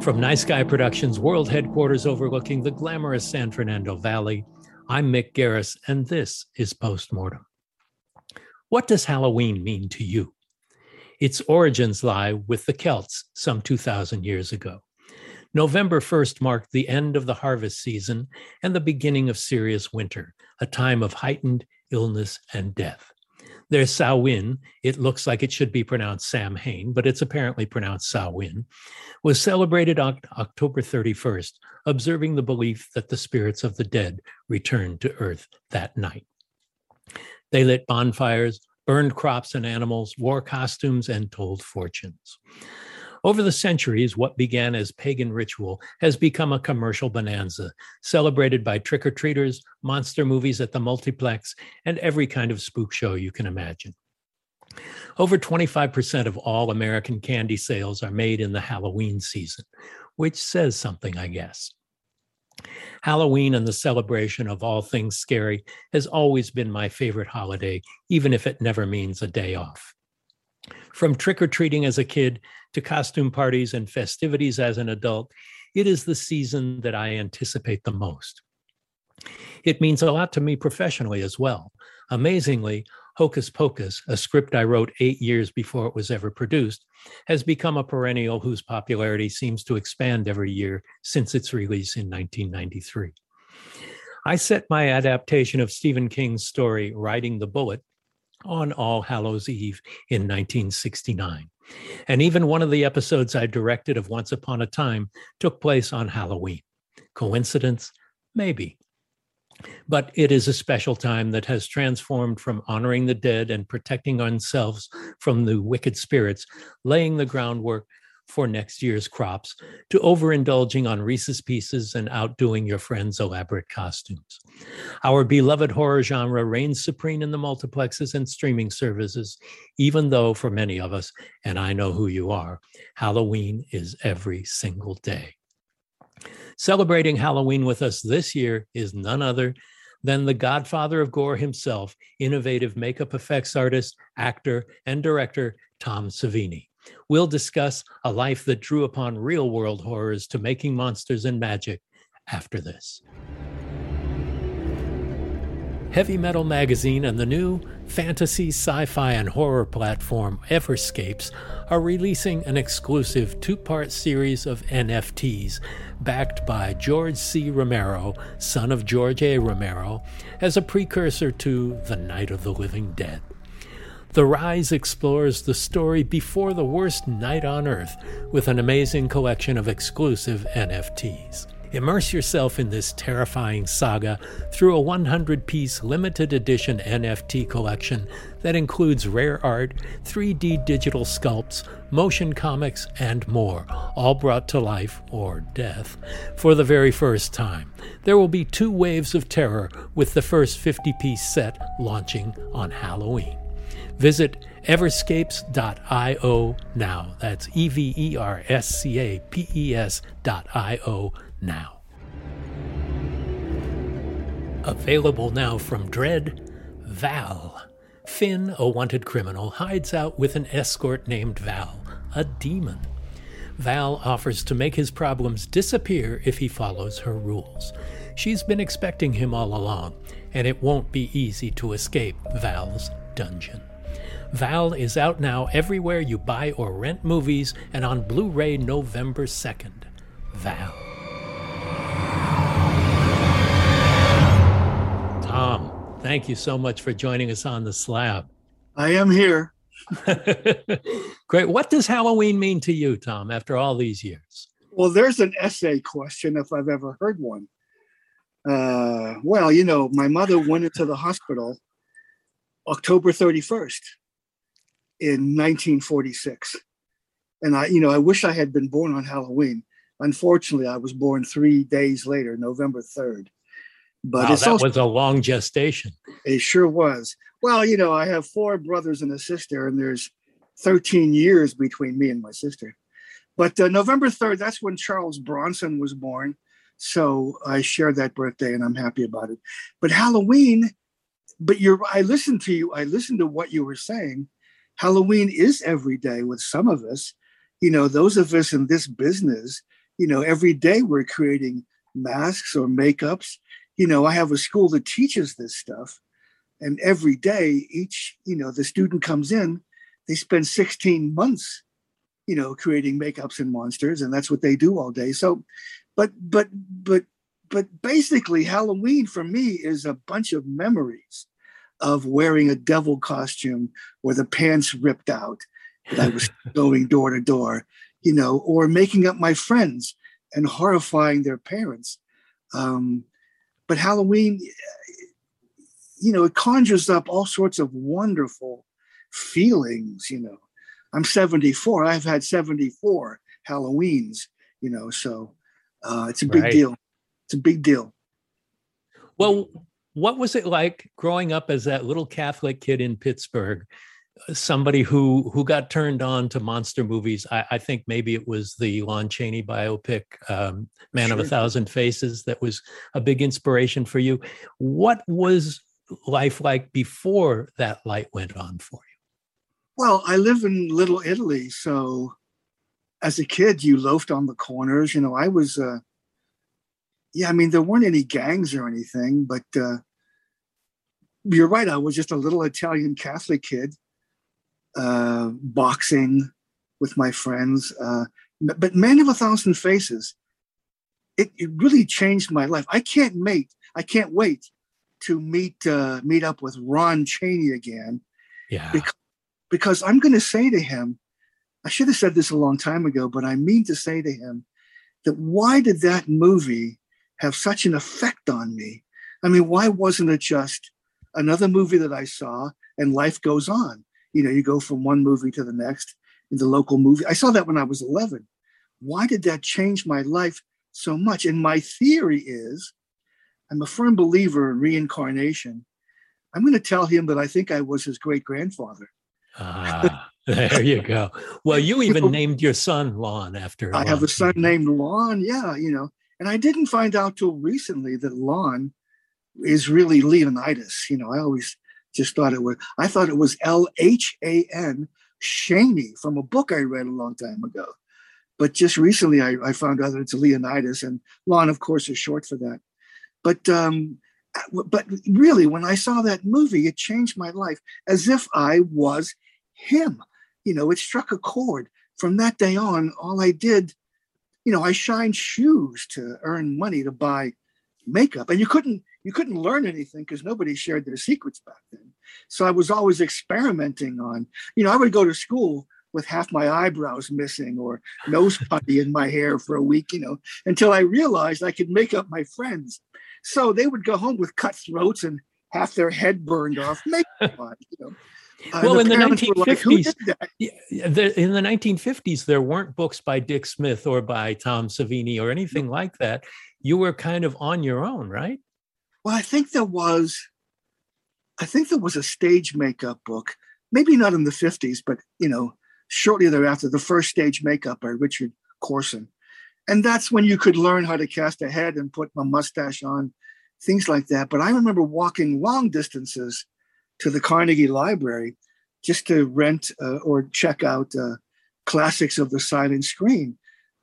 From Nice Guy Productions world headquarters overlooking the glamorous San Fernando Valley, I'm Mick Garris, and this is Postmortem. What does Halloween mean to you? Its origins lie with the Celts some 2,000 years ago. November 1st marked the end of the harvest season and the beginning of serious winter, a time of heightened illness and death. There's Samhain. It looks like it should be pronounced Sam Samhain, but it's apparently pronounced Samhain. Was celebrated on October 31st, observing the belief that the spirits of the dead returned to earth that night. They lit bonfires, burned crops and animals, wore costumes, and told fortunes. Over the centuries, what began as pagan ritual has become a commercial bonanza, celebrated by trick or treaters, monster movies at the multiplex, and every kind of spook show you can imagine. Over 25% of all American candy sales are made in the Halloween season, which says something, I guess. Halloween and the celebration of all things scary has always been my favorite holiday, even if it never means a day off. From trick or treating as a kid to costume parties and festivities as an adult, it is the season that I anticipate the most. It means a lot to me professionally as well. Amazingly, Hocus Pocus, a script I wrote eight years before it was ever produced, has become a perennial whose popularity seems to expand every year since its release in 1993. I set my adaptation of Stephen King's story, Riding the Bullet, on All Hallows Eve in 1969. And even one of the episodes I directed of Once Upon a Time took place on Halloween. Coincidence? Maybe. But it is a special time that has transformed from honoring the dead and protecting ourselves from the wicked spirits, laying the groundwork for next year's crops, to overindulging on Reese's Pieces and outdoing your friends' elaborate costumes. Our beloved horror genre reigns supreme in the multiplexes and streaming services, even though for many of us, and I know who you are, Halloween is every single day. Celebrating Halloween with us this year is none other than the godfather of gore himself, innovative makeup effects artist, actor, and director Tom Savini. We'll discuss a life that drew upon real world horrors to making monsters and magic after this. Heavy Metal Magazine and the new fantasy, sci fi, and horror platform Everscapes are releasing an exclusive two part series of NFTs backed by George C. Romero, son of George A. Romero, as a precursor to The Night of the Living Dead. The Rise explores the story before the worst night on Earth with an amazing collection of exclusive NFTs. Immerse yourself in this terrifying saga through a 100 piece limited edition NFT collection that includes rare art, 3D digital sculpts, motion comics, and more, all brought to life, or death, for the very first time. There will be two waves of terror, with the first 50 piece set launching on Halloween. Visit everscapes.io now. That's E V E R S C A P E S dot I O now. Available now from Dread, Val. Finn, a wanted criminal, hides out with an escort named Val, a demon. Val offers to make his problems disappear if he follows her rules. She's been expecting him all along, and it won't be easy to escape Val's dungeon. Val is out now everywhere you buy or rent movies and on Blu ray November 2nd. Val. Tom, thank you so much for joining us on the slab. I am here. Great. What does Halloween mean to you, Tom, after all these years? Well, there's an essay question if I've ever heard one. Uh, well, you know, my mother went into the hospital October 31st in 1946. And I, you know, I wish I had been born on Halloween. Unfortunately, I was born three days later, November 3rd. But wow, that also, was a long gestation. It sure was. Well, you know, I have four brothers and a sister, and there's 13 years between me and my sister. But uh, November 3rd, that's when Charles Bronson was born. So I share that birthday and I'm happy about it. But Halloween, but you're, I listened to you, I listened to what you were saying. Halloween is every day with some of us. You know, those of us in this business, you know, every day we're creating masks or makeups. You know, I have a school that teaches this stuff. And every day, each, you know, the student comes in, they spend 16 months, you know, creating makeups and monsters, and that's what they do all day. So, but, but, but, but basically, Halloween for me is a bunch of memories of wearing a devil costume or the pants ripped out that I was going door to door, you know, or making up my friends and horrifying their parents. Um, but Halloween, you know, it conjures up all sorts of wonderful feelings, you know. I'm 74. I've had 74 Halloweens, you know, so uh, it's a big right. deal. It's a big deal. Well, what was it like growing up as that little Catholic kid in Pittsburgh? Somebody who who got turned on to monster movies. I, I think maybe it was the Lon Chaney biopic, um, "Man sure. of a Thousand Faces," that was a big inspiration for you. What was life like before that light went on for you? Well, I live in Little Italy, so as a kid, you loafed on the corners. You know, I was. Uh, yeah, I mean, there weren't any gangs or anything, but uh, you're right. I was just a little Italian Catholic kid, uh, boxing with my friends. Uh, but Man of a Thousand Faces, it, it really changed my life. I can't wait. I can't wait to meet uh, meet up with Ron Chaney again. Yeah. Because, because I'm going to say to him, I should have said this a long time ago, but I mean to say to him that why did that movie have such an effect on me? I mean, why wasn't it just another movie that I saw, and life goes on. You know, you go from one movie to the next in the local movie. I saw that when I was 11. Why did that change my life so much? And my theory is I'm a firm believer in reincarnation. I'm going to tell him that I think I was his great grandfather. Ah, there you go. Well, you even you know, named your son Lon after. I Lon. have a son named Lon. Yeah, you know, and I didn't find out till recently that Lon is really Leonidas. You know, I always just thought it was, I thought it was L H A N, Shaney, from a book I read a long time ago. But just recently I, I found out that it's Leonidas, and Lon, of course, is short for that. But um, but really, when I saw that movie, it changed my life as if I was him. You know, it struck a chord. From that day on, all I did, you know, I shined shoes to earn money to buy makeup, and you couldn't you couldn't learn anything because nobody shared their secrets back then. So I was always experimenting on, you know, I would go to school with half my eyebrows missing or nose putty in my hair for a week, you know, until I realized I could make up my friends. So they would go home with cut throats and half their head burned off. Make you know. Uh, well, the in the 1950s, like, the, in the 1950s, there weren't books by Dick Smith or by Tom Savini or anything like that. You were kind of on your own, right? Well, I think there was, I think there was a stage makeup book, maybe not in the 50s, but you know, shortly thereafter, the first stage makeup by Richard Corson. And that's when you could learn how to cast a head and put a mustache on, things like that. But I remember walking long distances to the Carnegie Library just to rent uh, or check out uh, classics of the silent screen.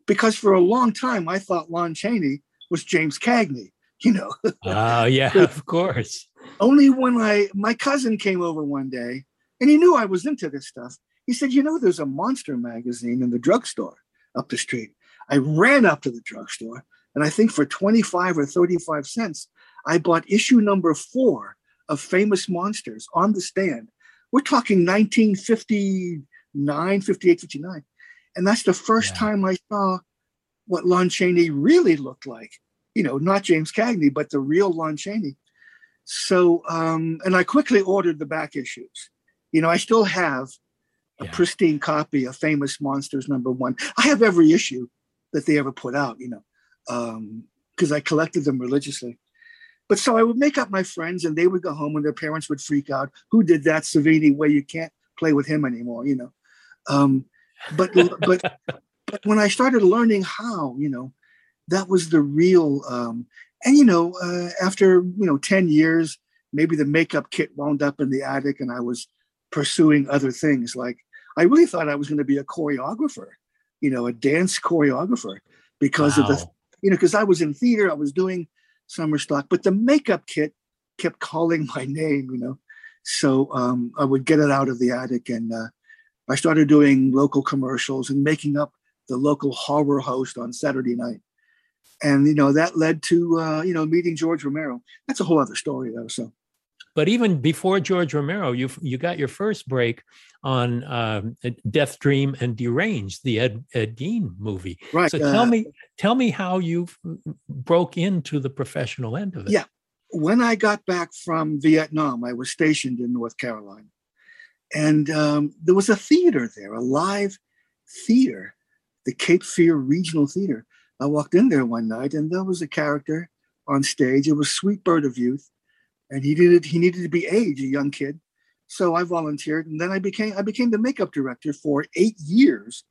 Because for a long time, I thought Lon Chaney was James Cagney, you know. Oh, yeah, of course. Only when I, my cousin came over one day and he knew I was into this stuff. He said, You know, there's a monster magazine in the drugstore up the street. I ran up to the drugstore and I think for 25 or 35 cents, I bought issue number four of Famous Monsters on the stand. We're talking 1959, 58, 59. And that's the first yeah. time I saw what Lon Chaney really looked like. You know, not James Cagney, but the real Lon Chaney. So, um, and I quickly ordered the back issues. You know, I still have a yeah. pristine copy of Famous Monsters number one. I have every issue that they ever put out, you know, because um, I collected them religiously. But so I would make up my friends and they would go home and their parents would freak out. Who did that Savini where you can't play with him anymore, you know? Um, but, but, but when I started learning how, you know, that was the real, um, and, you know, uh, after, you know, 10 years, maybe the makeup kit wound up in the attic and I was pursuing other things. Like I really thought I was going to be a choreographer, you know, a dance choreographer because wow. of the, you know, because I was in theater, I was doing summer stock, but the makeup kit kept calling my name, you know. So um, I would get it out of the attic, and uh, I started doing local commercials and making up the local horror host on Saturday night. And you know that led to uh, you know meeting George Romero. That's a whole other story, though. So but even before George Romero, you you got your first break on um, Death Dream and Deranged, the Ed, Ed Gein movie. Right. So tell uh, me tell me how you broke into the professional end of it. Yeah. When I got back from Vietnam, I was stationed in North Carolina, and um, there was a theater there, a live theater, the Cape Fear Regional Theater. I walked in there one night, and there was a character on stage. It was Sweet Bird of Youth and he needed he needed to be aged, a young kid. So I volunteered, and then I became I became the makeup director for eight years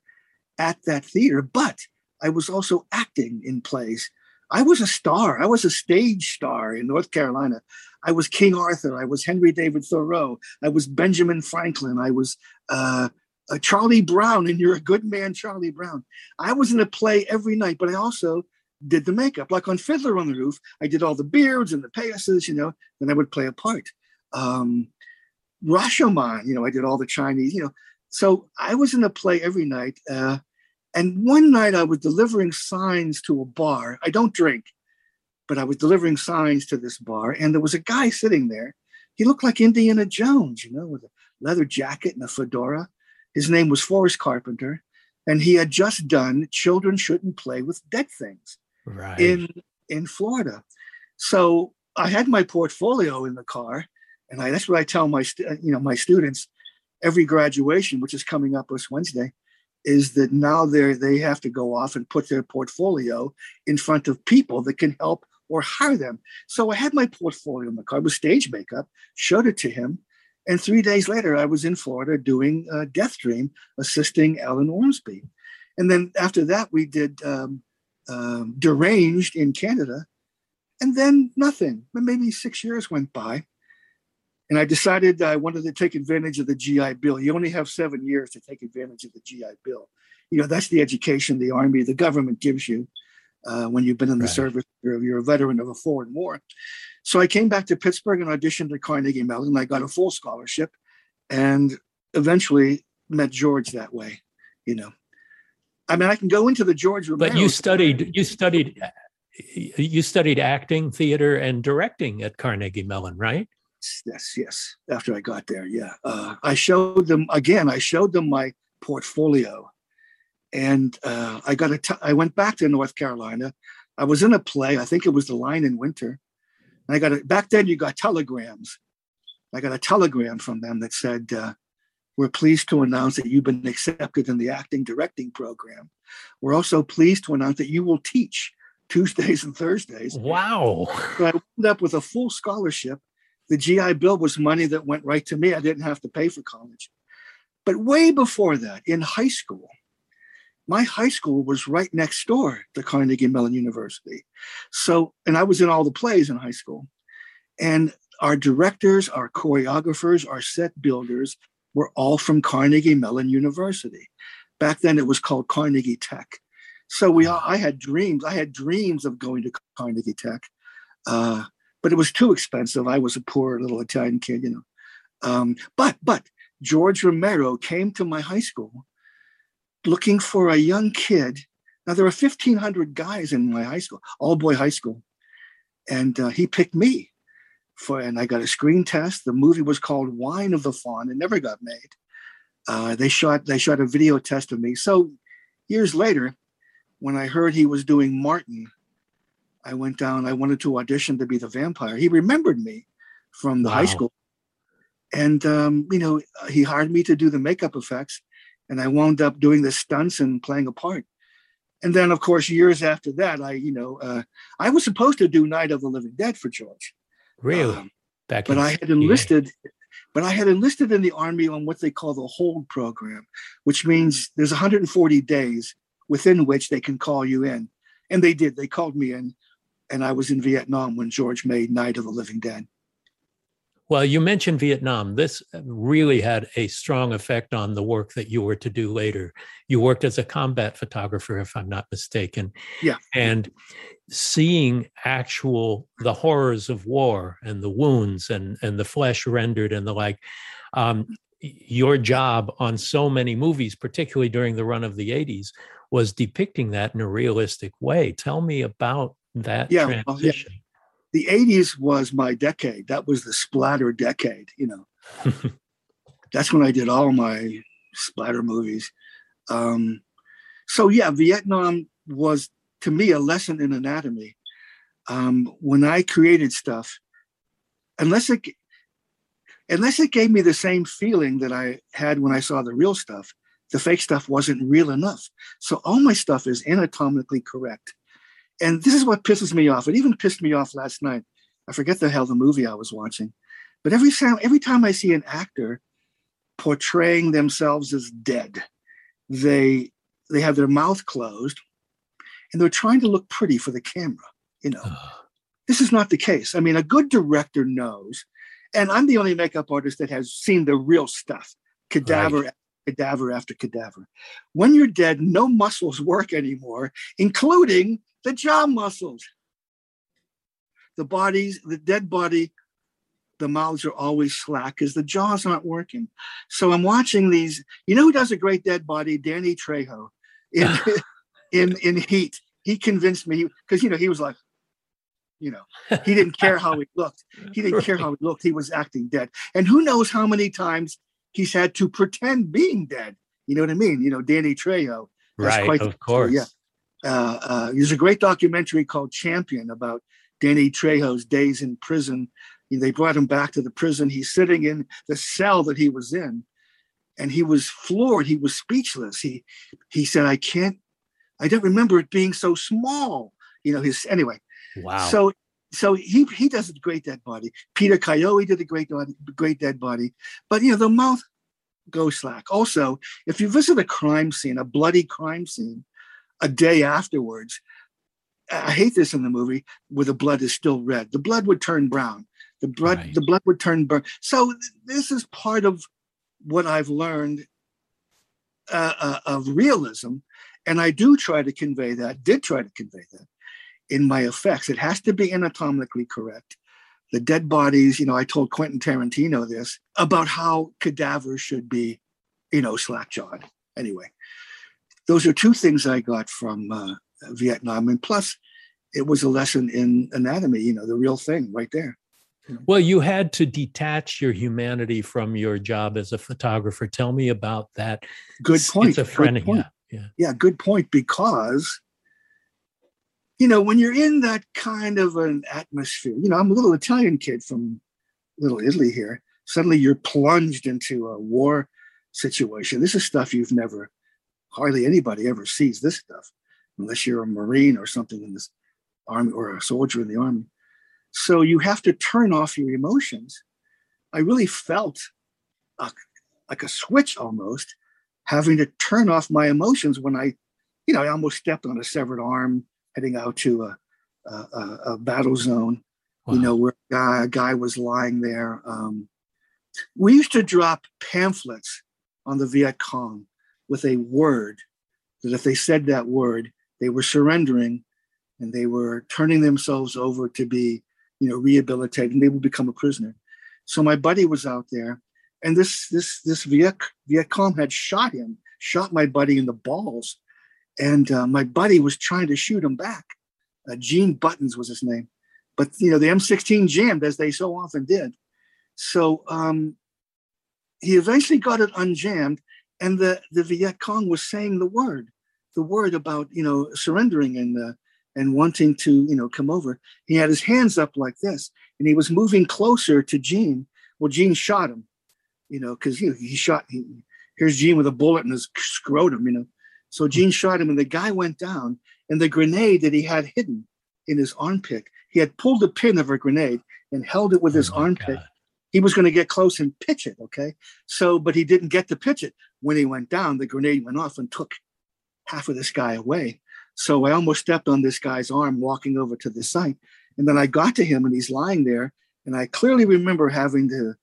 at that theater. But I was also acting in plays. I was a star. I was a stage star in North Carolina. I was King Arthur. I was Henry David Thoreau. I was Benjamin Franklin. I was uh, Charlie Brown, and you're a good man, Charlie Brown. I was in a play every night, but I also did the makeup. Like on Fiddler on the Roof, I did all the beards and the payasses, you know, then I would play a part. Um, Rashomon, you know, I did all the Chinese, you know. So I was in a play every night. Uh, and one night I was delivering signs to a bar. I don't drink, but I was delivering signs to this bar. And there was a guy sitting there. He looked like Indiana Jones, you know, with a leather jacket and a fedora. His name was Forrest Carpenter. And he had just done Children Shouldn't Play with Dead Things right. in in Florida. So I had my portfolio in the car, and I, that's what I tell my uh, you know my students every graduation, which is coming up this Wednesday, is that now they they have to go off and put their portfolio in front of people that can help or hire them. So I had my portfolio in the car with stage makeup, showed it to him, and three days later I was in Florida doing uh, Death Dream, assisting Alan Ormsby, and then after that we did. Um, um, deranged in Canada. And then nothing. Maybe six years went by. And I decided I wanted to take advantage of the GI Bill. You only have seven years to take advantage of the GI Bill. You know, that's the education the Army, the government gives you uh, when you've been in the right. service, you're, you're a veteran of a foreign war. So I came back to Pittsburgh and auditioned at Carnegie Mellon. I got a full scholarship and eventually met George that way, you know. I mean, I can go into the George Romero. But you studied, you studied, you studied acting, theater, and directing at Carnegie Mellon, right? Yes, yes. After I got there, yeah, uh, I showed them again. I showed them my portfolio. And uh, I got a. T- I went back to North Carolina. I was in a play. I think it was The Lion in Winter. And I got a, back then. You got telegrams. I got a telegram from them that said, uh, "We're pleased to announce that you've been accepted in the acting directing program. We're also pleased to announce that you will teach Tuesdays and Thursdays." Wow! So I ended up with a full scholarship. The GI Bill was money that went right to me. I didn't have to pay for college. But way before that, in high school, my high school was right next door to Carnegie Mellon University. So, and I was in all the plays in high school. And our directors, our choreographers, our set builders were all from Carnegie Mellon University. Back then it was called Carnegie Tech. So we all, I had dreams. I had dreams of going to Carnegie Tech. Uh, but it was too expensive. I was a poor little Italian kid, you know. Um, but but George Romero came to my high school looking for a young kid. Now there were 1,500 guys in my high school, all boy high school, and uh, he picked me for. And I got a screen test. The movie was called Whine of the Fawn. It never got made. Uh, they shot they shot a video test of me. So years later, when I heard he was doing Martin, I went down. I wanted to audition to be the vampire. He remembered me from the wow. high school, and um, you know he hired me to do the makeup effects and I wound up doing the stunts and playing a part. And then, of course, years after that, I, you know, uh, I was supposed to do Night of the Living Dead for George. Really? Um, Back but I had enlisted, yeah. but I had enlisted in the army on what they call the hold program, which means there's 140 days within which they can call you in, and they did. They called me in, and I was in Vietnam when George made Night of the Living Dead. Well, you mentioned Vietnam. This really had a strong effect on the work that you were to do later. You worked as a combat photographer, if I'm not mistaken. Yeah. And seeing actual the horrors of war and the wounds and and the flesh rendered and the like. Um, your job on so many movies, particularly during the run of the 80s, was depicting that in a realistic way. Tell me about that yeah, transition. Well, yeah the 80s was my decade. That was the splatter decade, you know. That's when I did all my splatter movies. Um, so, yeah, Vietnam was to me a lesson in anatomy. Um, when I created stuff, unless it unless it gave me the same feeling that I had when I saw the real stuff, the fake stuff wasn't real enough. So all my stuff is anatomically correct. And this is what pisses me off. It even pissed me off last night. I forget the hell the movie I was watching. But every time, every time I see an actor portraying themselves as dead, they they have their mouth closed and they're trying to look pretty for the camera. You know, this is not the case. I mean, a good director knows, and I'm the only makeup artist that has seen the real stuff, cadaver right cadaver after cadaver. When you're dead, no muscles work anymore, including the jaw muscles. The bodies, the dead body, the mouths are always slack because the jaws aren't working. So I'm watching these. You know who does a great dead body? Danny Trejo in in in Heat. He convinced me because you know he was like, you know, he didn't care how he looked. He didn't care how he looked. He was acting dead. And who knows how many times he's had to pretend being dead. You know what I mean? You know, Danny Trejo. That's right, of course. Yeah. Uh, uh, there's a great documentary called Champion about Danny Trejo's days in prison. They brought him back to the prison. He's sitting in the cell that he was in, and he was floored. He was speechless. He he said, "I can't. I don't remember it being so small." You know, his anyway. Wow. So so he he does a great dead body. Peter Coyote did a great great dead body, but you know the mouth goes slack. Also, if you visit a crime scene, a bloody crime scene, a day afterwards. I hate this in the movie where the blood is still red. The blood would turn brown. The blood, right. the blood would turn burn. So this is part of what I've learned uh, uh, of realism, and I do try to convey that. Did try to convey that in my effects. It has to be anatomically correct. The dead bodies, you know, I told Quentin Tarantino this about how cadavers should be, you know, slack jawed. Anyway, those are two things I got from uh, Vietnam. And plus, it was a lesson in anatomy, you know, the real thing right there. Well, you had to detach your humanity from your job as a photographer. Tell me about that. Good point. Schizophrenia. Good point. Yeah. Yeah, good point. Because, you know, when you're in that kind of an atmosphere, you know, I'm a little Italian kid from little Italy here. Suddenly you're plunged into a war situation. This is stuff you've never, hardly anybody ever sees this stuff, unless you're a Marine or something in this army or a soldier in the army. So you have to turn off your emotions. I really felt a, like a switch almost, having to turn off my emotions when I, you know, I almost stepped on a severed arm heading out to a, a, a battle zone, wow. you know, where a guy, a guy was lying there. Um, we used to drop pamphlets on the Viet Cong with a word that if they said that word, they were surrendering and they were turning themselves over to be, you know, rehabilitated and they would become a prisoner. So my buddy was out there and this this this Viet, Viet Cong had shot him, shot my buddy in the balls. And uh, my buddy was trying to shoot him back. Uh, Gene Buttons was his name. But, you know, the M16 jammed as they so often did. So um, he eventually got it unjammed, and the, the Viet Cong was saying the word, the word about you know surrendering and uh, and wanting to you know come over. He had his hands up like this, and he was moving closer to Gene. Well, Gene shot him, you know, because you know, he shot. He, here's Gene with a bullet in his scrotum, you know. So Gene shot him, and the guy went down. And the grenade that he had hidden in his armpit, he had pulled the pin of a grenade and held it with oh his armpit. God he was going to get close and pitch it. Okay. So, but he didn't get to pitch it. When he went down, the grenade went off and took half of this guy away. So I almost stepped on this guy's arm walking over to the site. And then I got to him and he's lying there. And I clearly remember having to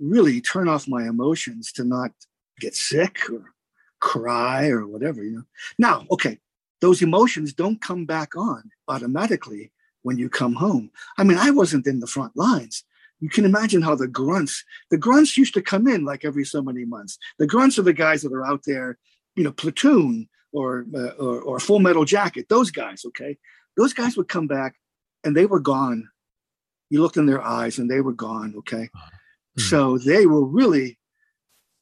really turn off my emotions to not get sick or cry or whatever, you know. Now, okay, those emotions don't come back on automatically when you come home. I mean, I wasn't in the front lines you can imagine how the grunts, the grunts used to come in like every so many months. The grunts are the guys that are out there, you know, platoon or, uh, or, or full metal jacket, those guys, okay? Those guys would come back and they were gone. You looked in their eyes and they were gone, okay? Mm-hmm. So they were really,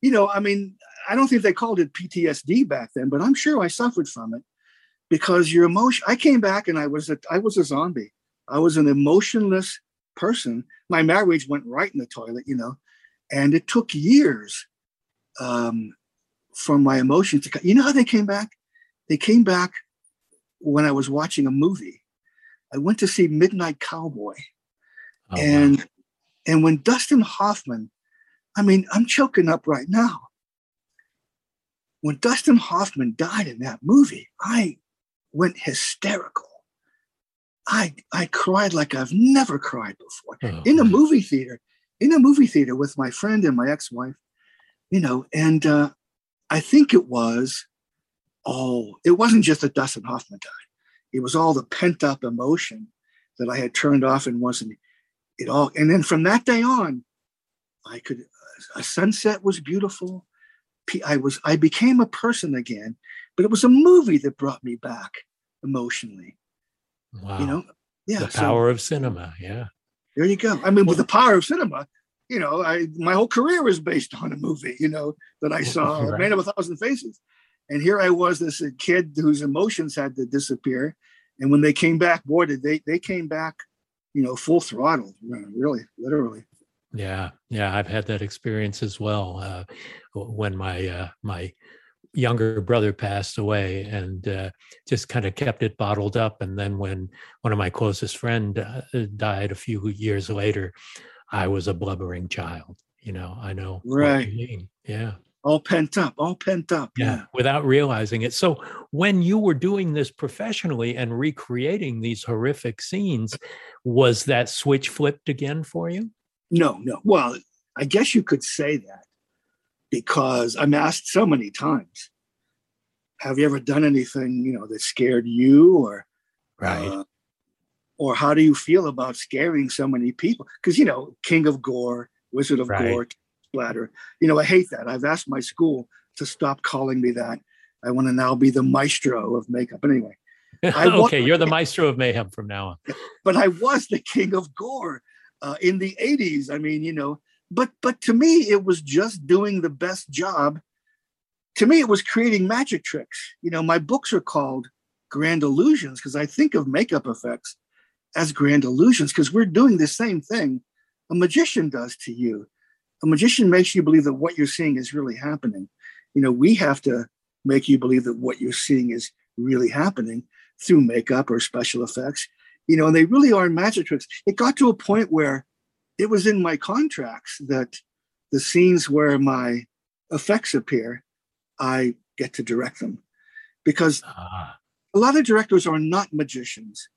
you know, I mean, I don't think they called it PTSD back then, but I'm sure I suffered from it because your emotion. I came back and I was a, I was a zombie. I was an emotionless person. My marriage went right in the toilet, you know, and it took years um, for my emotions to. You know how they came back? They came back when I was watching a movie. I went to see Midnight Cowboy, oh, and wow. and when Dustin Hoffman, I mean, I'm choking up right now. When Dustin Hoffman died in that movie, I went hysterical. I I cried like I've never cried before oh, in a movie theater, in a movie theater with my friend and my ex-wife, you know, and uh, I think it was all. It wasn't just that Dustin Hoffman died; it was all the pent-up emotion that I had turned off and wasn't it all. And then from that day on, I could. A sunset was beautiful. I was. I became a person again, but it was a movie that brought me back emotionally Wow. You know, yeah. The power so, of cinema. Yeah. There you go. I mean, with the power of cinema, you know, I my whole career is based on a movie, you know, that I saw, right. Man of a Thousand Faces. And here I was, this kid whose emotions had to disappear. And when they came back, boy, did they they came back, you know, full throttle, really, literally. Yeah, yeah, I've had that experience as well. Uh, when my uh, my younger brother passed away and uh, just kind of kept it bottled up and then when one of my closest friend uh, died a few years later i was a blubbering child you know i know right. yeah. All pent up all pent up yeah. yeah. without realizing it. So when you were doing this professionally and recreating these horrific scenes was that switch flipped again for you? No no. Well i guess you could say that because I'm asked so many times, have you ever done anything, you know, that scared you or right. Uh, or how do you feel about scaring so many people? Because you know, King of Gore, Wizard of right. Gore, Splatter. You know, I hate that. I've asked my school to stop calling me that. I want to now be the maestro of makeup. But anyway, okay, you're the maestro of mayhem from now on. But I was the king of gore. uh, in the 80s. I mean, you know, but but to me, it was just doing the best job. To me, it was creating magic tricks. You know, my books are called Grand Illusions because I think of makeup effects as grand illusions because we're doing the same thing a magician does to you. A magician makes you believe that what you're seeing is really happening. You know, we have to make you believe that what you're seeing is really happening through makeup or special effects. You know, and they really are magic tricks. It got to a point where it was in my contracts that the scenes where my effects appear, I get to direct them because ah. a lot of directors are not magicians.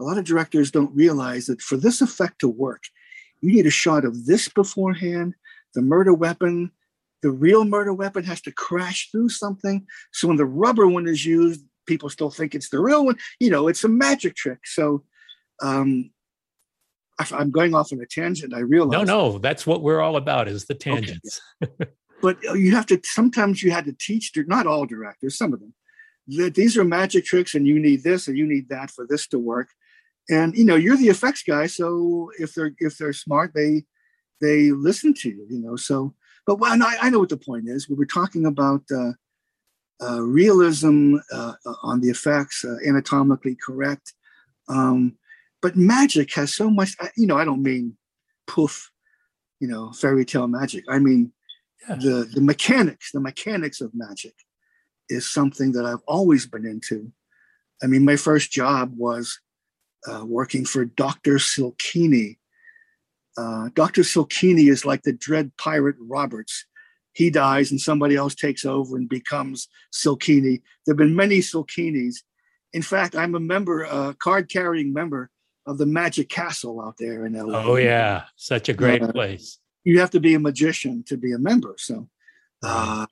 A lot of directors don't realize that for this effect to work, you need a shot of this beforehand, the murder weapon. The real murder weapon has to crash through something. So when the rubber one is used, people still think it's the real one. You know, it's a magic trick. So um, I'm going off on a tangent. I realize. No, no, that's what we're all about is the tangents. Okay. but uh, you have to. Sometimes you had to teach. Not all directors. Some of them. That these are magic tricks, and you need this and you need that for this to work. And you know, you're the effects guy, so if they're if they're smart, they they listen to you. You know, so. But well, I, I know what the point is. We were talking about uh, uh, realism uh, on the effects, uh, anatomically correct. Um, but magic has so much you know i don't mean poof you know fairy tale magic. I mean yeah. the the mechanics the mechanics of magic is something that i've always been into. I mean my first job was uh, working for dr silkini. Uh, dr silkini is like the dread pirate roberts. He dies and somebody else takes over and becomes silkini. There have been many silkinis. In fact i'm a member a card carrying member of the Magic Castle out there in LA. Oh yeah, such a great uh, place. You have to be a magician to be a member. So, uh,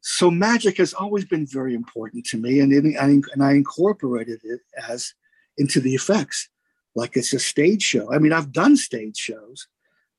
so magic has always been very important to me, and it, and I incorporated it as into the effects, like it's a stage show. I mean, I've done stage shows.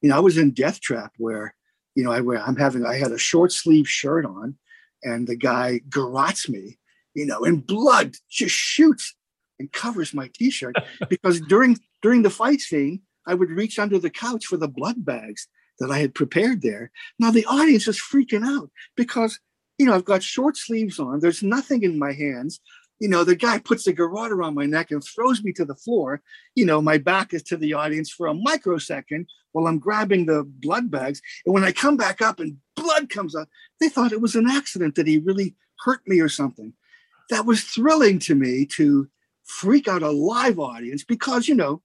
You know, I was in Death Trap where, you know, I where I'm having I had a short sleeve shirt on, and the guy garrots me, you know, and blood just shoots and covers my t-shirt because during during the fight scene i would reach under the couch for the blood bags that i had prepared there. Now the audience is freaking out because you know i've got short sleeves on there's nothing in my hands. You know the guy puts a garrote around my neck and throws me to the floor. You know my back is to the audience for a microsecond while i'm grabbing the blood bags. And when i come back up and blood comes out they thought it was an accident that he really hurt me or something. That was thrilling to me to freak out a live audience because you know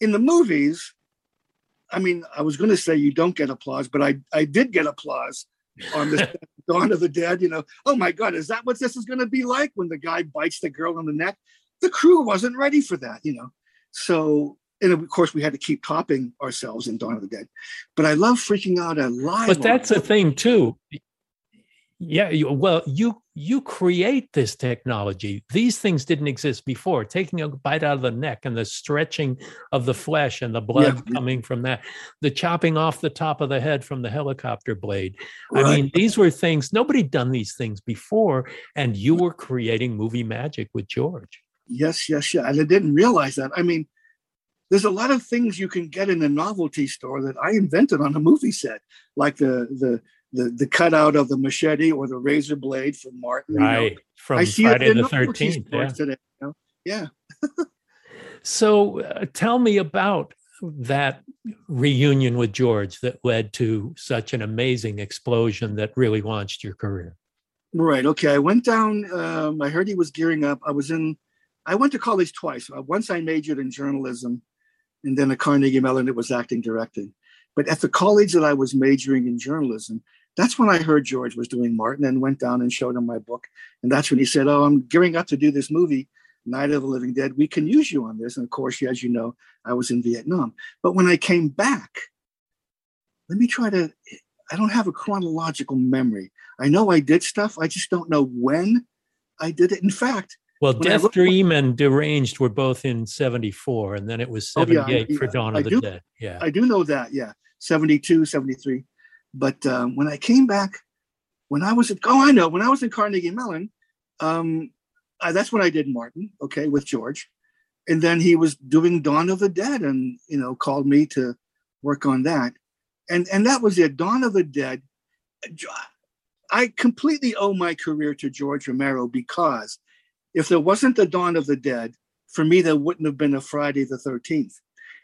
in the movies i mean i was going to say you don't get applause but i i did get applause on the dawn of the dead you know. Oh my god is that what this is going to be like when the guy bites the girl on the neck? The crew wasn't ready for that you know. So and of course we had to keep topping ourselves in dawn of the dead. But i love freaking out a live but that's the thing too yeah, you, well, you you create this technology. These things didn't exist before. Taking a bite out of the neck and the stretching of the flesh and the blood yeah. coming from that, the chopping off the top of the head from the helicopter blade. Right. I mean, these were things nobody done these things before, and you were creating movie magic with George. Yes, yes, yeah. And I didn't realize that. I mean, there's a lot of things you can get in a novelty store that I invented on a movie set, like the the the the cutout of the machete or the razor blade from Martin. Right. You know? From I see Friday the Thirteenth. Yeah. Today, you know? yeah. so uh, tell me about that reunion with George that led to such an amazing explosion that really launched your career. Right. Okay. I went down. Um, I heard he was gearing up. I was in. I went to college twice. Uh, once I majored in journalism, and then at Carnegie Mellon it was acting directing. But at the college that I was majoring in journalism, that's when I heard George was doing Martin and went down and showed him my book. And that's when he said, Oh, I'm gearing up to do this movie, Night of the Living Dead. We can use you on this. And of course, as you know, I was in Vietnam. But when I came back, let me try to, I don't have a chronological memory. I know I did stuff, I just don't know when I did it. In fact, well, Death Dream and Deranged were both in 74, and then it was 78 oh, yeah, for Dawn of I the do, Dead. Yeah. I do know that. Yeah. 72, 73. But um, when I came back, when I was at, oh, I know, when I was in Carnegie Mellon, um, I, that's when I did Martin, okay, with George. and then he was doing Dawn of the Dead, and you know called me to work on that, and and that was it. Dawn of the Dead. I completely owe my career to George Romero because if there wasn't the Dawn of the Dead, for me there wouldn't have been a Friday the Thirteenth,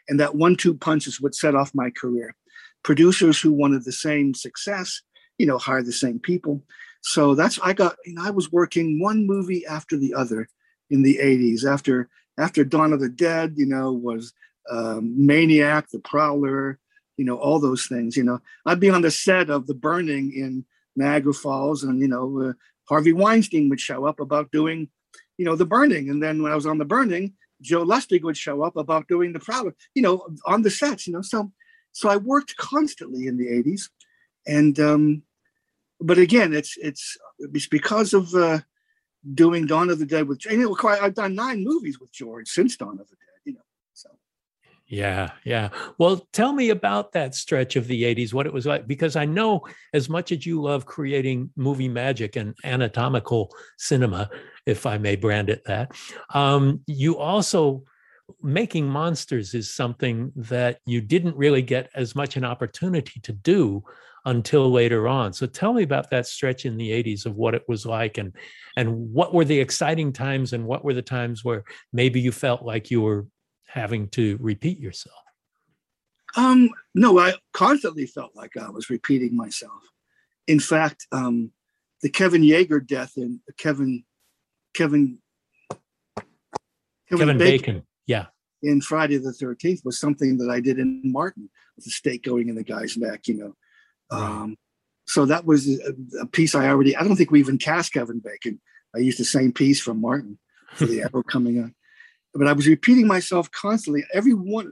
and that one-two punches would set off my career. Producers who wanted the same success, you know, hired the same people. So that's I got. You know, I was working one movie after the other in the '80s. After after Dawn of the Dead, you know, was um, Maniac, The Prowler, you know, all those things. You know, I'd be on the set of The Burning in Niagara Falls, and you know, uh, Harvey Weinstein would show up about doing, you know, The Burning, and then when I was on The Burning, Joe Lustig would show up about doing The Prowler. You know, on the sets. You know, so so I worked constantly in the '80s, and um, but again, it's it's it's because of. Uh, doing Dawn of the Dead with and it, I've done nine movies with George since Dawn of the Dead, you know. So yeah, yeah. Well, tell me about that stretch of the 80s, what it was like, because I know as much as you love creating movie magic and anatomical cinema, if I may brand it that, um, you also making monsters is something that you didn't really get as much an opportunity to do until later on. So tell me about that stretch in the 80s of what it was like and and what were the exciting times and what were the times where maybe you felt like you were having to repeat yourself? Um, no, I constantly felt like I was repeating myself. In fact, um, the Kevin Yagher death and Kevin Kevin Kevin, Kevin Bacon, Bacon, yeah, in Friday the Thirteenth was something that I did in Martin with the stake going in the guy's neck. You know, um, so that was a, a, piece I already, I don't think we even cast Kevin Bacon. I used the same piece from Martin for the arrow coming on. But I was repeating myself constantly. Every one,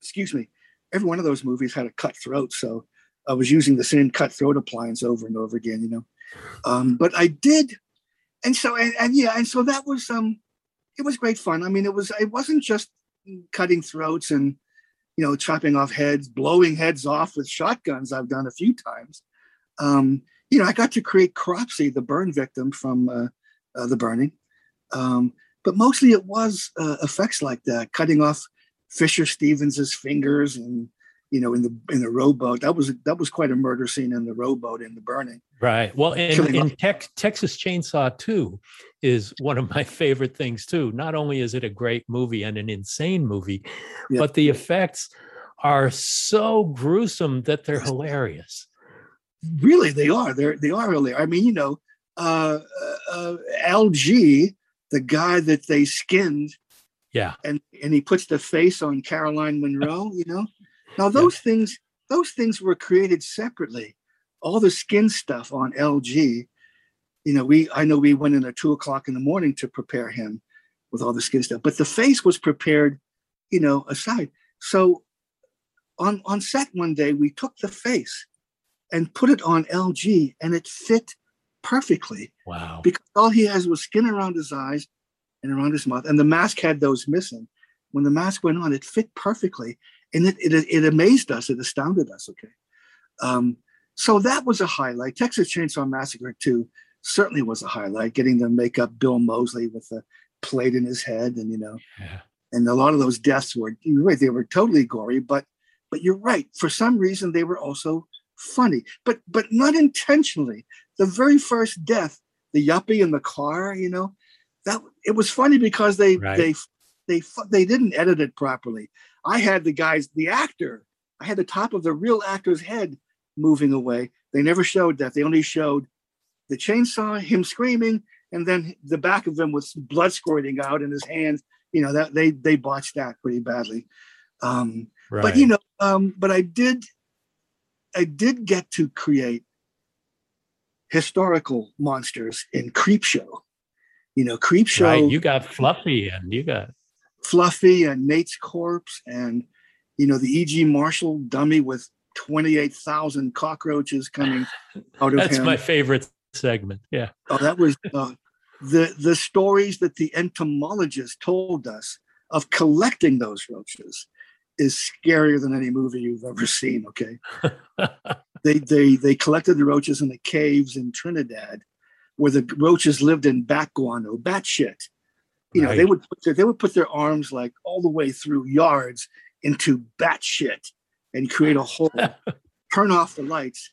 excuse me, every one of those movies had a cut throat. So I was using the same cut throat appliance over and over again, you know. Um, but I did, and so and, and yeah, and so that was um, it was great fun. I mean, it was it wasn't just cutting throats and you know, chopping off heads, blowing heads off with shotguns. I've done a few times. Um, you know, I got to create Cropsy, the burn victim from uh, uh, the burning. Um, but mostly it was uh, effects like that, cutting off Fisher Stevens's fingers and you know in the in the rowboat. That was that was quite a murder scene in the rowboat in the burning. Right. Well, in, in Tex, Texas Chainsaw 2 is one of my favorite things too. Not only is it a great movie and an insane movie, yeah. but the effects are so gruesome that they're hilarious. Really, they are. They're they are really. I mean, you know, uh, uh, LG, the guy that they skinned, yeah, and and he puts the face on Caroline Munro. You know, now those yeah. things those things were created separately all the skin stuff on LG, you know, we I know we went in at two o'clock in the morning to prepare him with all the skin stuff, but the face was prepared, you know, aside. So on on set one day, we took the face and put it on LG, and it fit perfectly. Wow! Because all he has was skin around his eyes and around his mouth, and the mask had those missing. When the mask went on, it fit perfectly, and it it, it amazed us. It astounded us. Okay. Um, so that was a highlight. Texas Chainsaw Massacre 2 certainly was a highlight, getting to make up Bill Moseley with the plate in his head. And, you know, yeah. and a lot of those deaths were, you're right, they were totally gory, but, but you're right. For some reason, they were also funny, but, but not intentionally. The very first death, the yuppie in the car, you know, that it was funny because they, right. they, they, they didn't edit it properly. I had the guys, the actor, I had the top of the real actor's head moving away. They never showed that. They only showed the chainsaw, him screaming, and then the back of him with blood squirting out in his hands. You know that they they botched that pretty badly. Um, right. But you know, um, but I did, I did get to create historical monsters in Creepshow. You know, Creepshow. Right. You got Fluffy, and you got Fluffy and Nate's corpse, and you know the E.G. Marshall dummy with 28,000 cockroaches coming out of That's him. my favorite segment. Yeah. Oh, that was uh, the the stories that the entomologist told us of collecting those roaches is scarier than any movie you've ever seen. Okay. they they they collected the roaches in the caves in Trinidad, where the roaches lived in bat guano, bat shit. You know, they would put their, they would put their arms like all the way through yards into bat shit and create a hole, turn off the lights,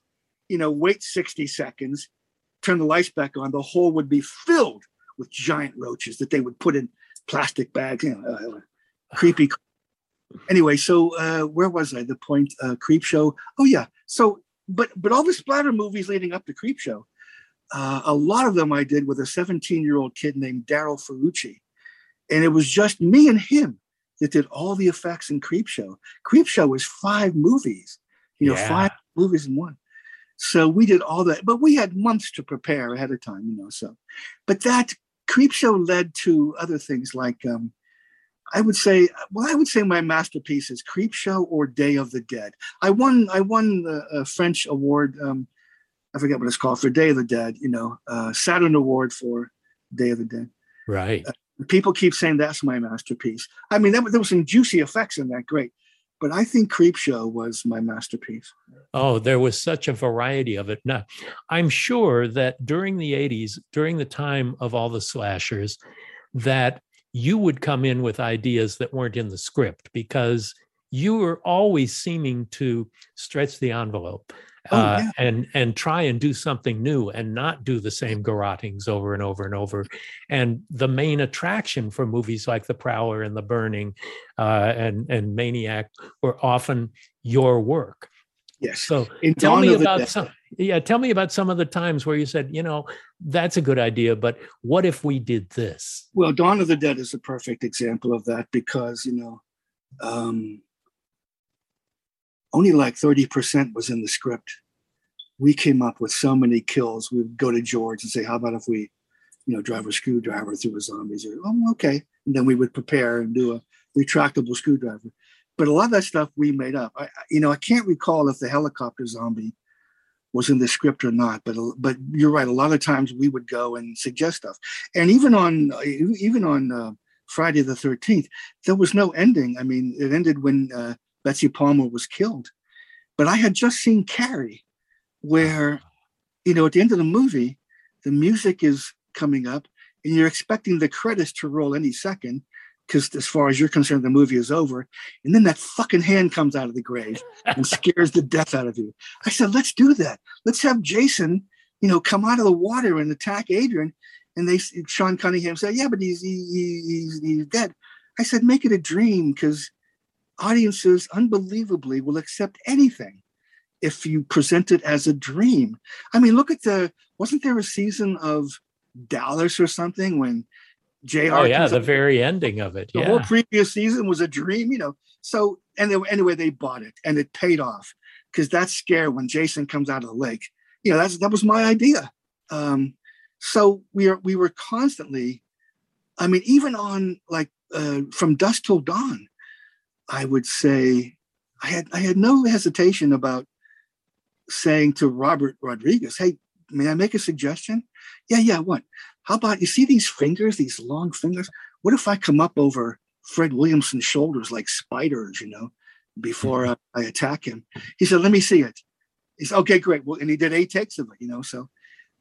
you know, wait 60 seconds, turn the lights back on. The hole would be filled with giant roaches that they would put in plastic bags, you know, uh, creepy. Anyway, so uh, where was I? The point, uh, Creep Show. Oh yeah. So, but but all the splatter movies leading up to Creep Show, uh, a lot of them I did with a 17 year old kid named Darryl Ferrucci, and it was just me and him that did all the effects in Creep Show. Creep Show was five movies, you know, Yeah. five movies in one. So we did all that, but we had months to prepare ahead of time, you know. So, but that Creep Show led to other things like, um, I would say, well, I would say my masterpiece is Creep Show or Day of the Dead. I won, I won the uh, French award. Um, I forget what it's called for Day of the Dead. You know, uh, Saturn Award for Day of the Dead. Right. People keep saying that's my masterpiece. I mean, that, there was some juicy effects in that, great. But I think Creep Show was my masterpiece. Oh, there was such a variety of it. Now, I'm sure that during the 80s, during the time of all the slashers, that you would come in with ideas that weren't in the script because you were always seeming to stretch the envelope Oh, uh, yeah. and and try and do something new and not do the same garottings over and over and over. And the main attraction for movies like The Prowler and The Burning uh, and and Maniac were often your work. Yes. So In tell me about some yeah tell me about some of the times where you said you know that's a good idea but what if we did this Well, Dawn of the Dead is a perfect example of that because, you know, um, only like 30% was in the script. We came up with so many kills. We would go to George and say, How about if we, you know, drive a screwdriver through a zombies? Or, oh, okay. And then we would prepare and do a retractable screwdriver. But a lot of that stuff we made up. I- you know, I can't recall if the helicopter zombie was in the script or not. But but you're right. A lot of times we would go and suggest stuff, and even on even on uh, Friday the Thirteenth, there was no ending. I mean, it ended when uh, Betsy Palmer was killed. But I had just seen Carrie, where you know at the end of the movie, the music is coming up, and you're expecting the credits to roll any second. Because as far as you're concerned, the movie is over, and then that fucking hand comes out of the grave and scares the death out of you. I said, let's do that. Let's have Jason, you know, come out of the water and attack Adrienne. And they, Sean Cunningham said, yeah, but he's he, he- he's he's dead. I said, make it a dream because audiences unbelievably will accept anything if you present it as a dream. I mean, look at the wasn't there a season of Dallas or something when J.R. oh yeah the very ending of it the whole previous season was a dream, you know. So and they, anyway, they bought it and it paid off because that scare when Jason comes out of the lake, you know, that's that was my idea. Um, so we are we were constantly, I mean, even on like uh, from dusk till dawn, I would say I had I had no hesitation about saying to Robert Rodriguez, "Hey, may I make a suggestion?" Yeah, yeah. What? How about you see these fingers, these long fingers? What if I come up over Fred Williamson's shoulders like spiders, you know, before uh, I attack him? He said, "Let me see it." He said, "Okay, great." Well, and he did eight takes of it, you know. So,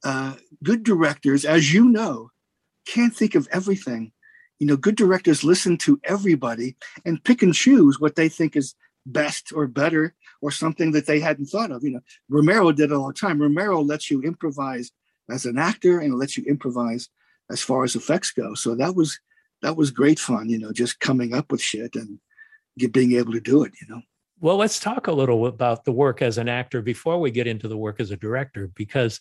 uh, good directors, as you know, can't think of everything. You know, good directors listen to everybody and pick and choose what they think is best or better or something that they hadn't thought of. You know, Romero did it all the time. Romero lets you improvise as an actor and lets you improvise as far as effects go. So that was that was great fun. You know, just coming up with shit and get, being able to do it. You know. well let's talk a little about the work as an actor before we get into the work as a director because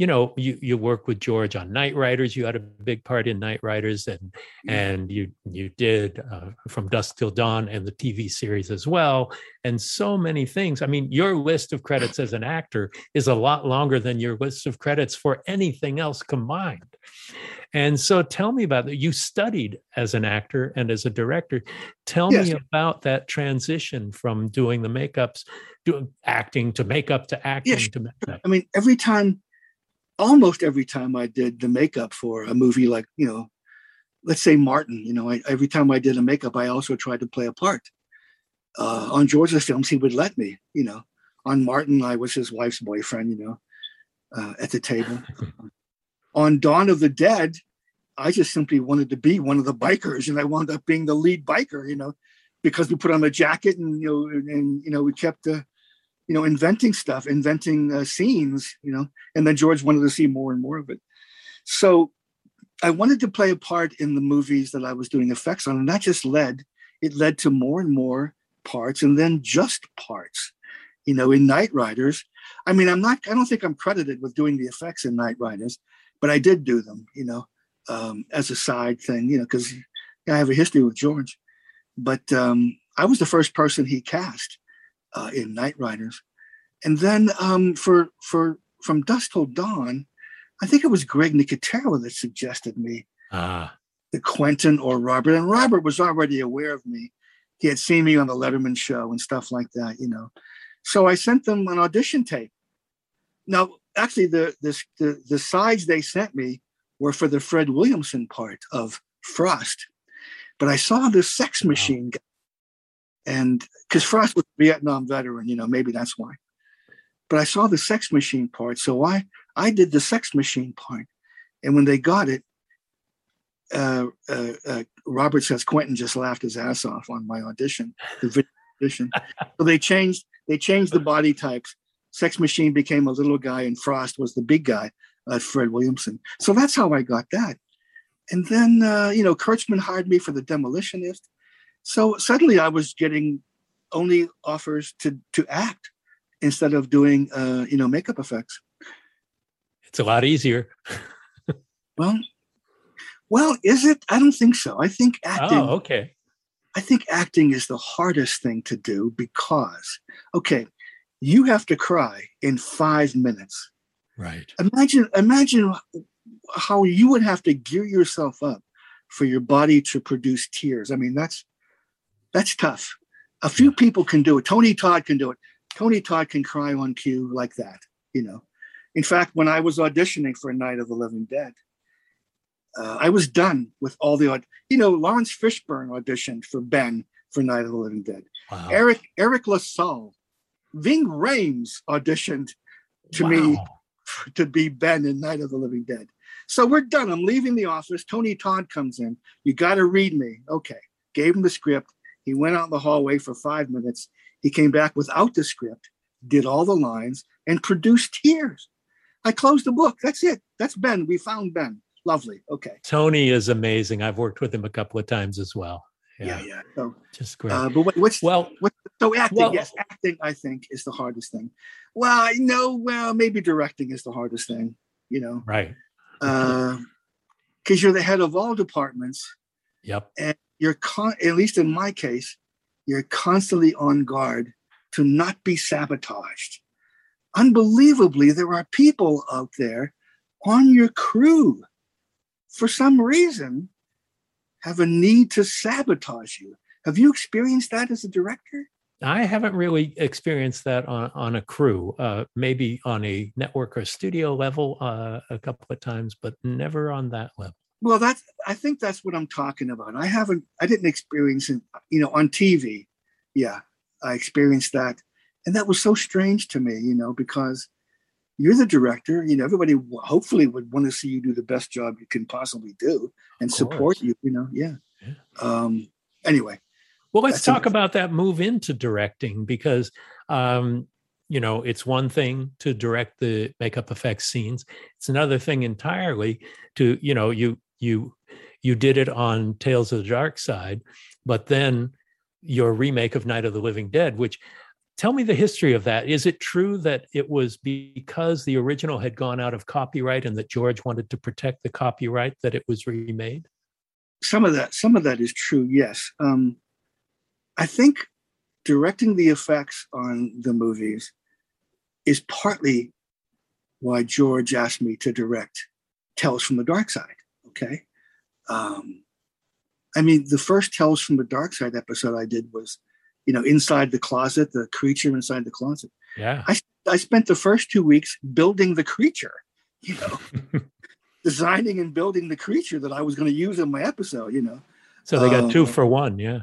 you know you you work with george on Knightriders. You had a big part in Knightriders and and you you did uh, from dusk till dawn and the tv series as well and so many things. I mean your list of credits as an actor is a lot longer than your list of credits for anything else combined. And so tell me about that. You studied as an actor and as a director. Tell Yes. me about that transition from doing the makeups doing acting to makeup to acting Yes, to makeup. I mean, every time, almost every time I did the makeup for a movie like, you know, let's say Martin, you know, I, every time I did a makeup, I also tried to play a part. Uh, on George's films, he would let me, you know. On Martin, I was his wife's boyfriend, you know, uh, at the table. on Dawn of the Dead, I just simply wanted to be one of the bikers, and I wound up being the lead biker. You know, because we put on a jacket and you know and, and you know we kept uh, you know inventing stuff, inventing uh, scenes. You know, and then George wanted to see more and more of it. So I wanted to play a part in the movies that I was doing effects on, and that just led it led to more and more parts, and then just parts. You know, in Knightriders, I mean, I'm not. I don't think I'm credited with doing the effects in Knightriders, but I did do them. You know, um, as a side thing. You know, because I have a history with George. But um, I was the first person he cast uh, in Knightriders, and then um, for for from Dusk Till Dawn, I think it was Greg Nicotero that suggested me Ah, to Quentin or Robert, and Robert was already aware of me. He had seen me on the Letterman show and stuff like that, you know. So I sent them an audition tape. Now, actually, the the the, the sides they sent me were for the Fred Williamson part of Frost, but I saw this Sex Machine, guy, and because Frost was a Vietnam veteran, you know, maybe that's why. But I saw the Sex Machine part, so I I did the Sex Machine part, and when they got it, uh, uh, uh, Robert says Quentin just laughed his ass off on my audition, the video audition. so they changed they changed the body types. Sex Machine became a little guy, and Frost was the big guy, uh, Fred Williamson. So that's how I got that. And then uh, you know Kurtzman hired me for the Demolitionist. So suddenly I was getting only offers to to act instead of doing uh, you know makeup effects. it's a lot easier. Well, well, is it? I don't think so. I think acting. Oh, okay. I think acting is the hardest thing to do because, okay, you have to cry in five minutes. Right. Imagine, imagine how you would have to gear yourself up for your body to produce tears. I mean, that's that's tough. A few people can do it. Tony Todd can do it. Tony Todd can cry on cue like that. You know. In fact, when I was auditioning for Night of the Living Dead, uh, I was done with all the aud- you know Laurence Fishburne auditioned for Ben for Night of the Living Dead. Wow. Eric Eric LaSalle, Ving Rhames auditioned to me Wow. to be Ben in Night of the Living Dead. So we're done. I'm leaving the office. Tony Todd comes in. You got to read me. Okay. Gave him the script. He went out in the hallway for five minutes. He came back without the script, did all the lines, and produced tears. I closed the book. That's it. That's Ben. We found Ben. Lovely. Okay. Tony is amazing. I've worked with him a couple of times as well. Yeah, yeah. So, Just great. uh, but what, what's well, so acting? well- yes, acting. I think is the hardest thing. Well, I know. Well, maybe directing is the hardest thing. You know, right. because you're the head of all departments. Yep. You're con- at least in my case, you're constantly on guard to not be sabotaged. Unbelievably, there are people out there on your crew for some reason have a need to sabotage you. Have you experienced that as a director? I haven't really experienced that on, on a crew, uh, maybe on a network or studio level uh, a couple of times, but never on that level. Well, that's I think that's what I'm talking about. I haven't I didn't experience it, you know, on TV. Yeah, I experienced that. And that was so strange to me, you know, because you're the director, you know, everybody hopefully would want to see you do the best job you can possibly do and support you, you know. Yeah. Yeah. Um anyway, Well, let's talk amazing. about that move into directing because, um, you know, it's one thing to direct the makeup effects scenes. It's another thing entirely to, you know, you you you did it on Tales of the Dark Side, but then your remake of Night of the Living Dead, which tell me the history of that. Is it true that it was because the original had gone out of copyright and that George wanted to protect the copyright that it was remade? some of that some of that is true, yes. Um I think directing the effects on the movies is partly why George asked me to direct Tales from the Dark Side. Okay. Um, I mean, the first Tales from the Dark Side episode I did was, you know, inside the closet, the creature inside the closet. Yeah. I I spent the first two weeks building the creature, you know, designing and building the creature that I was going to use in my episode, you know. So they got two Um, for one. Yeah.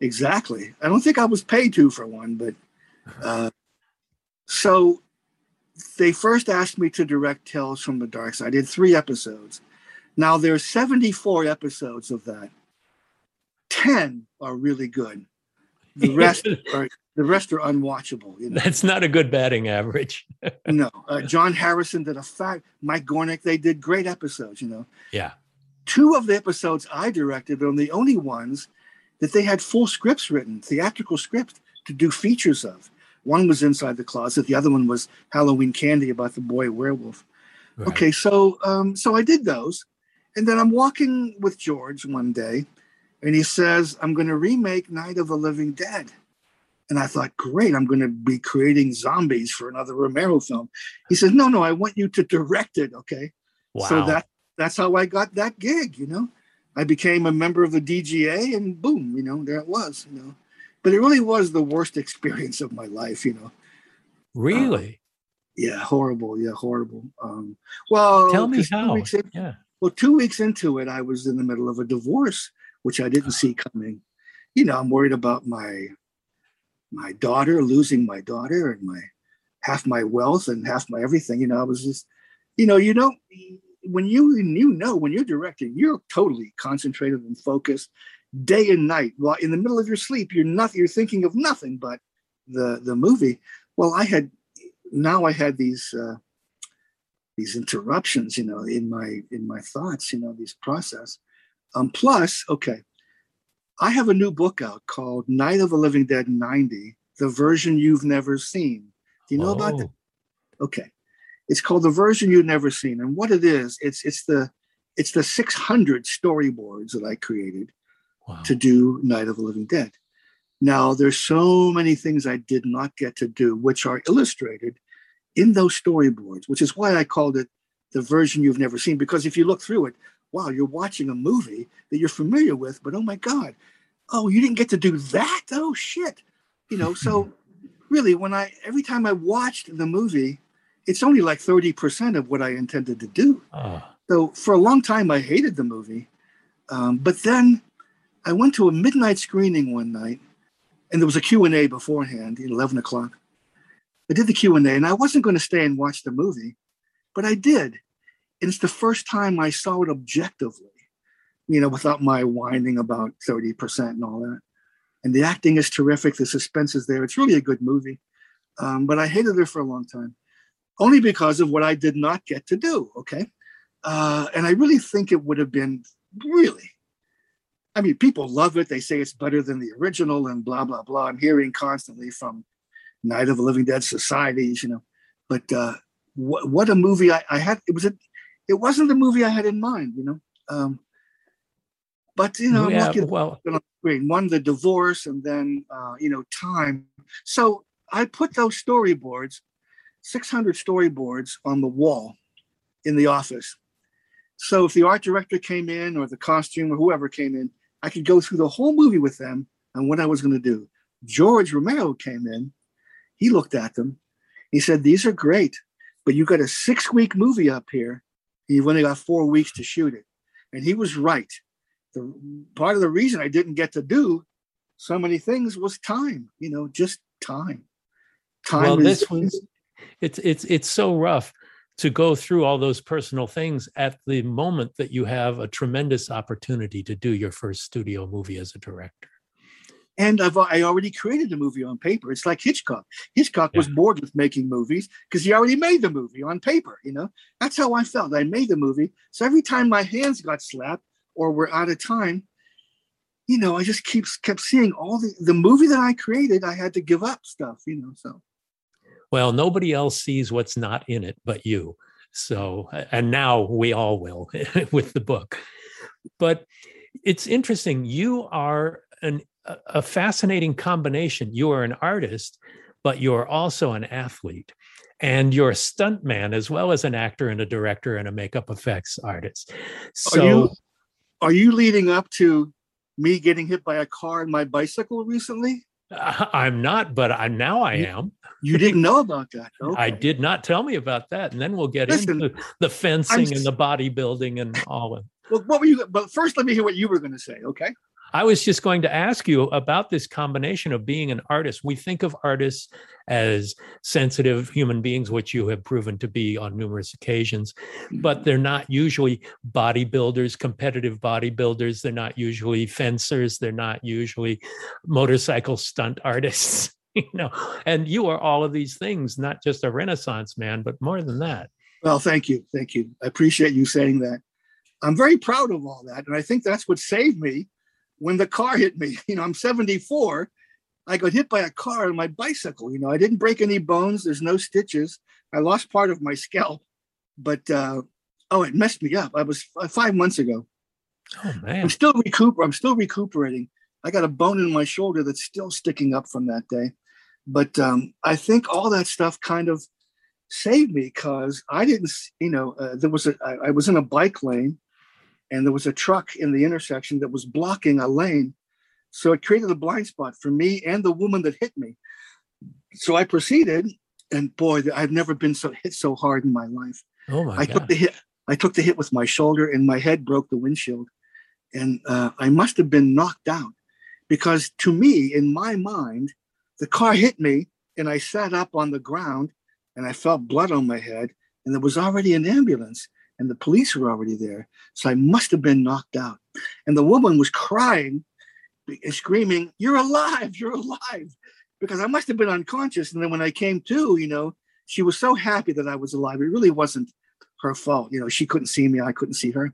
Exactly. I don't think I was paid two for one, but uh, so they first asked me to direct Tales from the Dark Side. I did three episodes. Now there's 74 episodes of that. 10 are really good. The rest are the rest are unwatchable. You know? That's not a good batting average. no, uh, John Harrison did a fact. Mike Gornick, they did great episodes. You know, yeah. Two of the episodes I directed are the only ones that they had full scripts written, theatrical scripts to do features of. One was Inside the Closet. The other one was Halloween Candy about the boy werewolf. Right. Okay, so um, so I did those, and then I'm walking with George one day, and he says, "I'm going to remake Night of the Living Dead." And I thought, great, I'm going to be creating zombies for another Romero film. He says, no, no, I want you to direct it. Okay. Wow. So that that's how I got that gig, you know. I became a member of the DGA and boom, you know, there it was, you know but it really was the worst experience of my life, you know. Really? Um, yeah, horrible. Yeah, horrible. Um, well, tell me how. Yeah. Well, two weeks into it, I was in the middle of a divorce, which I didn't see coming. You know, I'm worried about my my daughter losing my daughter and my half my wealth and half my everything. You know, I was just, you know, you don't when you you know when you're directing, you're totally concentrated and focused day and night while in the middle of your sleep you're not you're thinking of nothing but the the movie well i had now i had these uh these interruptions you know in my in my thoughts you know these process um plus okay i have a new book out called night of the living dead 90 the version you've never seen do you know oh. about that okay it's called the version you've never seen and what it is it's it's the it's the 600 storyboards that i created wow. to do Night of the Living Dead. Now, there's so many things I did not get to do, which are illustrated in those storyboards, which is why I called it the version you've never seen. Because if you look through it, wow, you're watching a movie that you're familiar with, but oh my God, oh, you didn't get to do that? Oh shit. You know, so really, when I every time I watched the movie, it's only like 30% of what I intended to do. Oh. So for a long time, I hated the movie. Um, but then I went to a midnight screening one night, and there was a Q&A beforehand at 11 o'clock. I did the Q&A, and I wasn't going to stay and watch the movie, but I did. And it's the first time I saw it objectively, you know, without my whining about 30% and all that. And the acting is terrific. The suspense is there. It's really a good movie. Um, but I hated it for a long time, only because of what I did not get to do. Okay. Uh, and I really think it would have been really I mean, people love it. They say it's better than the original and blah, blah, blah. I'm hearing constantly from Night of the Living Dead societies, you know. But uh, what, what a movie I, I, had. It was a, it wasn't the movie I had in mind, you know. Um, but you know, yeah, well, screen one the divorce and then uh, you know time. So I put those storyboards, 600 storyboards on the wall in the office. So if the art director came in or the costume or whoever came in, I could go through the whole movie with them and what I was going to do. George Romero came in. He looked at them. He said, These are great, but you got a six week movie up here. And you've only got four weeks to shoot it. And he was right. The part of the reason I didn't get to do so many things was time, you know, just time. Time well, is, this was it's it's it's so rough to go through all those personal things at the moment that you have a tremendous opportunity to do your first studio movie as a director. And I've I already created a movie on paper. It's like Hitchcock. Hitchcock yeah. was bored with making movies because he already made the movie on paper. You know, that's how I felt. I made the movie, so every time my hands got slapped or were out of time, you know, I just keep kept seeing all the the movie that I created. I had to give up stuff. You know, so well, nobody else sees what's not in it but you. So, and now we all will with the book. But it's interesting. You are an, a fascinating combination. You are an artist, but you're also an athlete. And you're a stuntman as well as an actor and a director and a makeup effects artist. So, are you, are you leading up to me getting hit by a car on my bicycle recently? I'm not, but I now I am. You didn't know about that. Okay. I did not tell me about that, and then we'll get Listen, into the fencing and the bodybuilding and all of. Well, what were you? But first, let me hear what you were going to say. Okay. I was just going to ask you about this combination of being an artist. We think of artists as sensitive human beings, which you have proven to be on numerous occasions, but they're not usually bodybuilders, competitive bodybuilders. They're not usually fencers. They're not usually motorcycle stunt artists. You know, and you are all of these things, not just a Renaissance man, but more than that. Well, thank you. Thank you. I appreciate you saying that. I'm very proud of all that. And I think that's what saved me when the car hit me. You know, I'm 74. I got hit by a car on my bicycle. You know, I didn't break any bones. There's no stitches. I lost part of my scalp, but uh, oh, it messed me up. I was five months ago. Oh man, I'm still recuper. I'm still recuperating. I got a bone in my shoulder that's still sticking up from that day. But um, I think all that stuff kind of saved me because I didn't, you know, uh, there was a I, I was in a bike lane and there was a truck in the intersection that was blocking a lane. So it created a blind spot for me and the woman that hit me. So I proceeded, and boy, I've never been so hit so hard in my life. Oh my I God. took the hit. I took the hit with my shoulder, and my head broke the windshield, and uh, I must have been knocked out because to me, in my mind, the car hit me, and I sat up on the ground, and I felt blood on my head, and there was already an ambulance, and the police were already there. So I must have been knocked out. And the woman was crying and screaming, You're alive, you're alive. Because I must have been unconscious. And then when I came to, you know, she was so happy that I was alive. It really wasn't her fault. You know, she couldn't see me, I couldn't see her.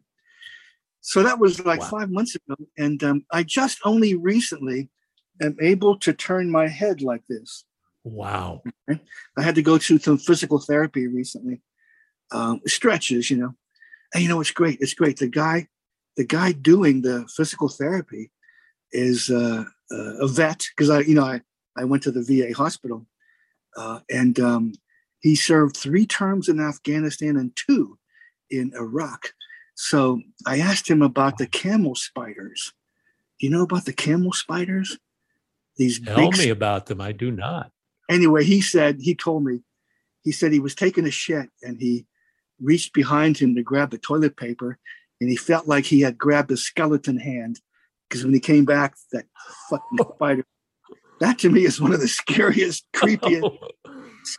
So that was like Wow. five months ago. And um, I just only recently am able to turn my head like this. Wow. I had to go to some physical therapy recently, um, stretches, you know. And you know, it's great. It's great. The guy, the guy doing the physical therapy is uh, uh, a vet because I, you know, I, I went to the VA hospital uh, and um, he served three terms in Afghanistan and two in Iraq. So I asked him about the camel spiders. Do you know about the camel spiders? These Tell big me about them. I do not. anyway, he said, he told me, he said he was taking a shit and he reached behind him to grab the toilet paper and he felt like he had grabbed a skeleton hand because when he came back, that fucking spider. That to me is one of the scariest, oh. creepiest.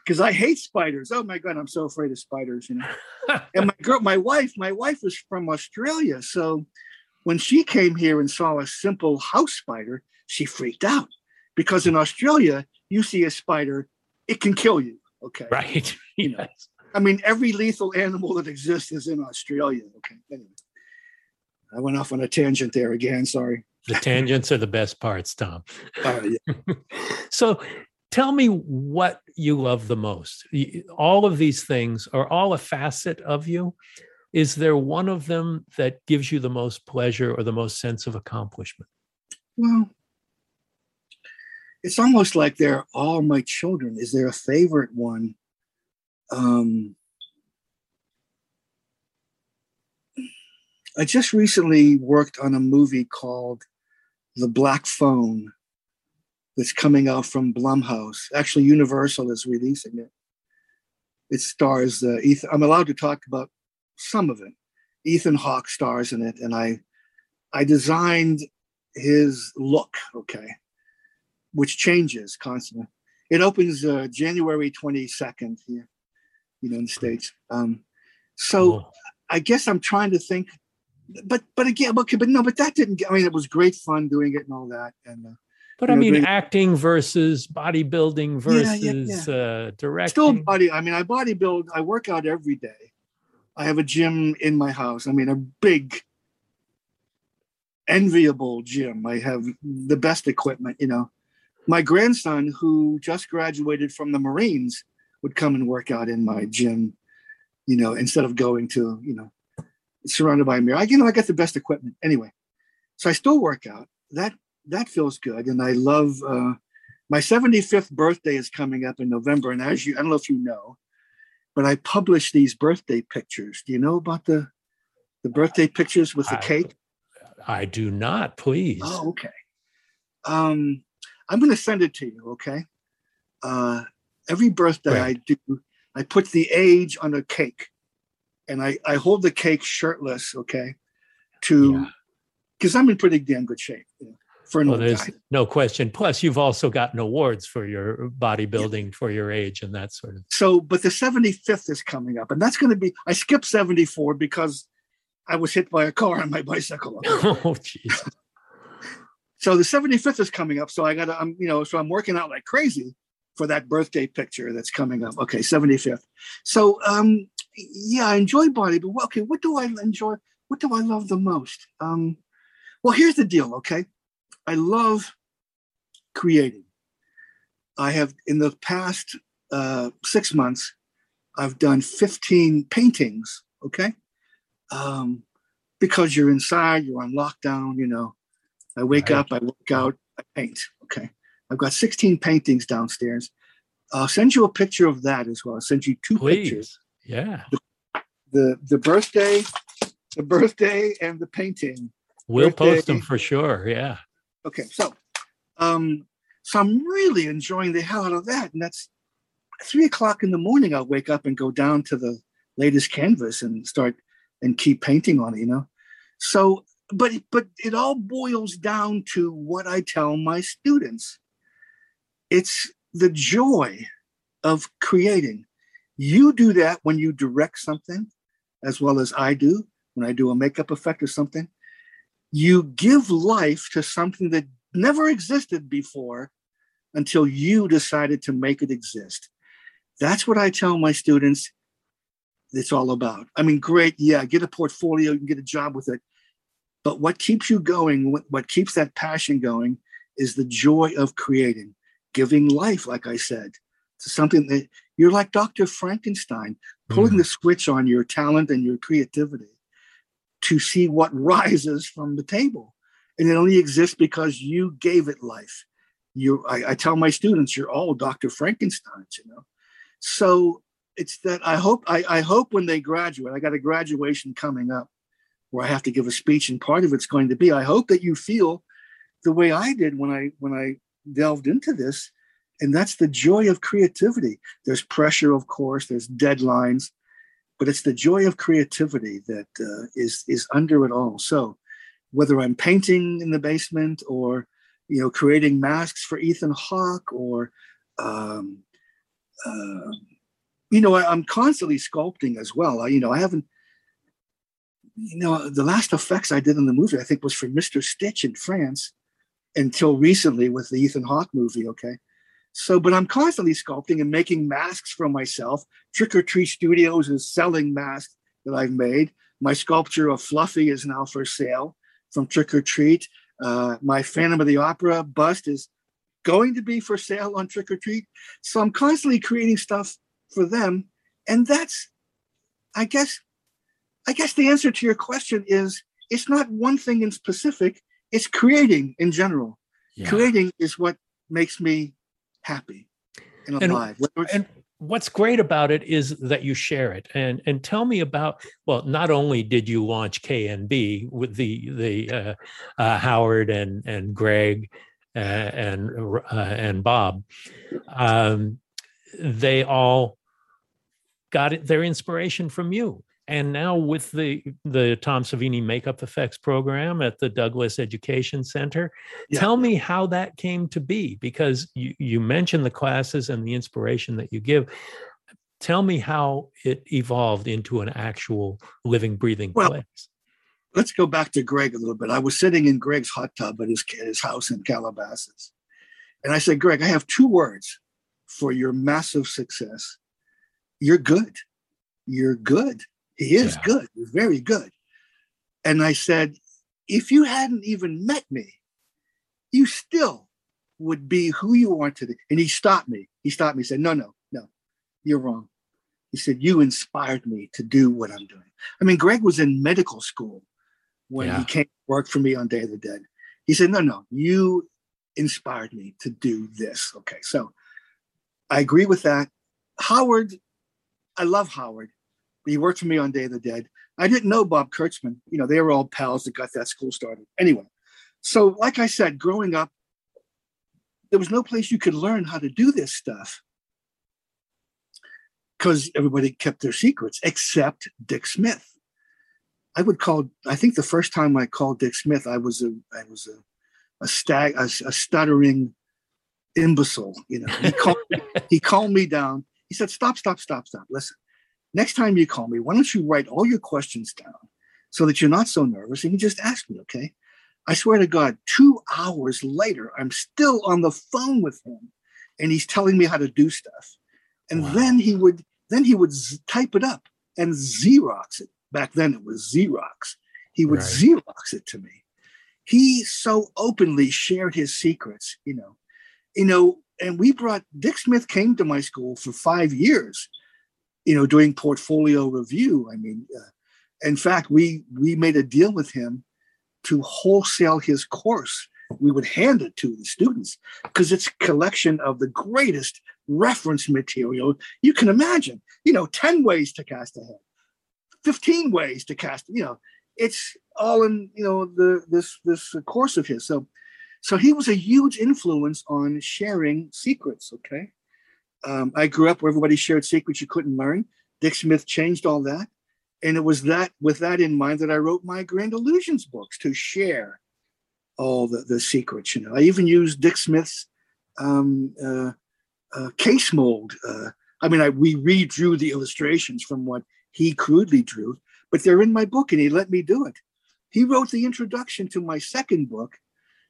Because I hate spiders. Oh my god, I'm so afraid of spiders. You know. and my girl, my wife, my wife was from Australia, so when she came here and saw a simple house spider, she freaked out because in Australia, you see a spider, it can kill you. Okay. right. You know. yes. I mean, every lethal animal that exists is in Australia. Okay. Anyway, I went off on a tangent there again. Sorry. The tangents are the best parts, Tom. Uh, yeah. so tell me what you love the most. All of these things are all a facet of you. Is there one of them that gives you the most pleasure or the most sense of accomplishment? Well, it's almost like they're all my children. Is there a favorite one? Um, I just recently worked on a movie called The Black Phone that's coming out from Blumhouse. Actually, Universal is releasing it. It stars uh, Ethan. I'm allowed to talk about some of it. Ethan Hawke stars in it, and I, I designed his look. Okay, which changes constantly. It opens uh, January 22nd here, you know, in the states. Um, so Cool. I guess I'm trying to think, but but again, okay, but no, but that didn't. get- I mean, it was great fun doing it and all that, and uh, But I know, mean, doing- acting versus bodybuilding Yeah, yeah, versus uh, directing. still body. I mean, I bodybuild. I work out every day. I have a gym in my house. I mean, a big, enviable gym. I have the best equipment. You know, my grandson, who just graduated from the Marines, would come and work out in my gym. You know, instead of going to you know, surrounded by a mirror. I you know I got the best equipment anyway. So I still work out. That that feels good, and I love. Uh, my 75th birthday is coming up in November, and as you, I don't know if you know, but I publish these birthday pictures. Do you know about the the birthday pictures with the I- cake? I do not, please. Oh, okay. Um, I'm going to send it to you. Okay. Uh, every birthday I do, I put the age on a cake, and I I hold the cake shirtless. Okay, to Yeah. because I'm in pretty damn good shape you know, for an well, old there's guy. no question. Plus, you've also gotten awards for your bodybuilding for your age and that sort of. So, but the 75th is coming up, and that's going to be. I skipped 74 because I was hit by a car on my bicycle. Oh, jeez. so the 75th is coming up. So I got to, I'm, you know, so I'm working out like crazy for that birthday picture that's coming up. Okay, 75th. So, um, yeah, I enjoy body, but okay, what do I enjoy? What do I love the most? Um, well, here's the deal. Okay, I love creating. I have in the past uh, six months, I've done 15 paintings. Okay, um, because you're inside, you're on lockdown. You know, I wake Right. up, I work out, I paint. Okay, I've got 16 paintings downstairs. I'll send you a picture of that as well. I'll send you two pictures. Yeah. The the birthday, the birthday and the painting. We'll post them for sure. Yeah. Okay, so um so I'm really enjoying the hell out of that. And that's three o'clock in the morning. I'll wake up and go down to the latest canvas and start and keep painting on it, you know. So but but it all boils down to what I tell my students. It's the joy of creating. You do that when you direct something, as well as I do when I do a makeup effect or something. You give life to something that never existed before until you decided to make it exist. That's what I tell my students it's all about. I mean, great, yeah, get a portfolio, you can get a job with it. But what keeps you going, what, keeps that passion going, is the joy of creating, giving life, like I said, to something that you're like Dr. Frankenstein, pulling Mhm. the switch on your talent and your creativity to see what rises from the table. And it only exists because you gave it life. You, I, I tell my students, you're all Dr. Frankensteins, you know. So it's that I hope I, I hope when they graduate, I got a graduation coming up where I have to give a speech, and part of it's going to be I hope that you feel the way I did when I when I delved into this, and that's the joy of creativity. There's pressure, of course, there's deadlines, but it's the joy of creativity that uh, is is under it all. So whether I'm painting in the basement or you know creating masks for Ethan Hawke or um, uh, you know I, I'm constantly sculpting as well. I, you know I haven't you know the last effects I did in the movie I think was for Mr. Stitch in France until recently with the Ethan Hawke movie. Okay. So, but I'm constantly sculpting and making masks for myself. Trick or Treat Studios is selling masks that I've made. My sculpture of Fluffy is now for sale from Trick or Treat. Uh, my Phantom of the Opera bust is going to be for sale on Trick or Treat. So I'm constantly creating stuff for them, and that's, I guess, I guess the answer to your question is it's not one thing in specific. It's creating in general. Yeah. Creating is what makes me happy and And- alive. It's- and what's great about it is that you share it and and tell me about well not only did you launch knb with the the uh, uh, howard and and greg uh, and uh, and bob um, they all got it, their inspiration from you and now with the the tom savini makeup effects program at the douglas education center Yeah. tell me how that came to be because you, you mentioned the classes and the inspiration that you give tell me how it evolved into an actual living breathing Well, place let's go back to Greg a little bit. I was sitting in Greg's hot tub at his, at his house in Calabasas. And I said, Greg, I have two words for your massive success. You're good. You're good. He is Yeah. good. He's very good. And I said, if you hadn't even met me, you still would be who you are today. And he stopped me. He stopped me. He said, no, no, no, you're wrong. He said, you inspired me to do what I'm doing. I mean, Greg was in medical school when Yeah. he came to work for me on Day of the Dead. He said, no, no, you inspired me to do this. Okay. So I agree with that. Howard, I love Howard. He worked for me on Day of the Dead. I didn't know Bob Kurtzman. You know, they were all pals that got that school started. Anyway, so like I said, growing up, there was no place you could learn how to do this stuff because everybody kept their secrets except Dick Smith. I would call. I think the first time I called Dick Smith, I was a I was a a stag a, a stuttering imbecile. You know, he called he calmed me down. He said, "Stop, stop, stop, stop. Listen, next time you call me, why don't you write all your questions down so that you're not so nervous and you just ask me, okay?" I swear to God, two hours later, I'm still on the phone with him, and he's telling me how to do stuff. And wow. then he would then he would z- type it up and Xerox it. Back then it was Xerox. He would right. Xerox it to me. He so openly shared his secrets, you know, you know. And we brought Dick Smith came to my school for five years, you know, doing portfolio review. I mean, uh, in fact, we we made a deal with him to wholesale his course. We would hand it to the students because it's collection of the greatest reference material you can imagine. You know, 10 ways to cast a head, 15 ways to cast, you know, it's all in, you know, the this this course of his. So so he was a huge influence on sharing secrets, okay? Um, I grew up where everybody shared secrets you couldn't learn. Dick Smith changed all that and it was that with that in mind that I wrote my Grand Illusions books to share all the, the secrets. You know, I even used Dick Smith's um, uh, uh, case mold. Uh, I mean, I we redrew the illustrations from what he crudely drew, but they're in my book, and he let me do it. He wrote the introduction to my second book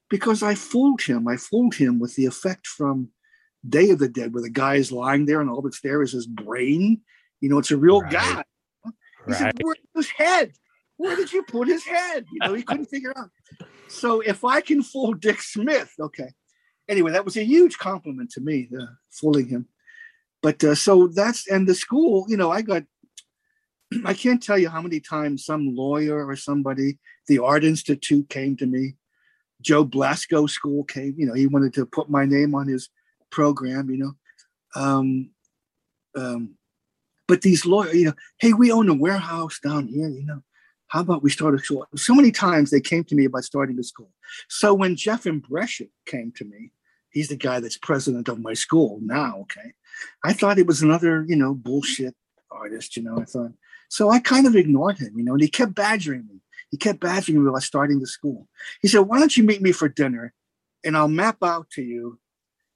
because I fooled him. I fooled him with the effect from Day of the Dead, where the guy is lying there, and all that's there is his brain. You know, it's a real right. guy he right. said, Where's his head? Where did you put his head? You know, he couldn't figure out. So if I can fool Dick Smith, okay. Anyway, that was a huge compliment to me, uh, fooling him. But uh, so that's and the school, you know, I got. I can't tell you how many times some lawyer or somebody, the Art Institute came to me. Joe Blasco School came, you know, he wanted to put my name on his program, you know. Um, um, but these lawyers, you know, hey, we own a warehouse down here, you know. How about we start a school? So many times they came to me about starting a school. So when Jeff Imbrescia came to me, he's the guy that's president of my school now, okay. I thought it was another, you know, bullshit artist, you know. I thought so I kind of ignored him, you know, and he kept badgering me. He kept badgering me about starting the school. He said, Why don't you meet me for dinner and I'll map out to you?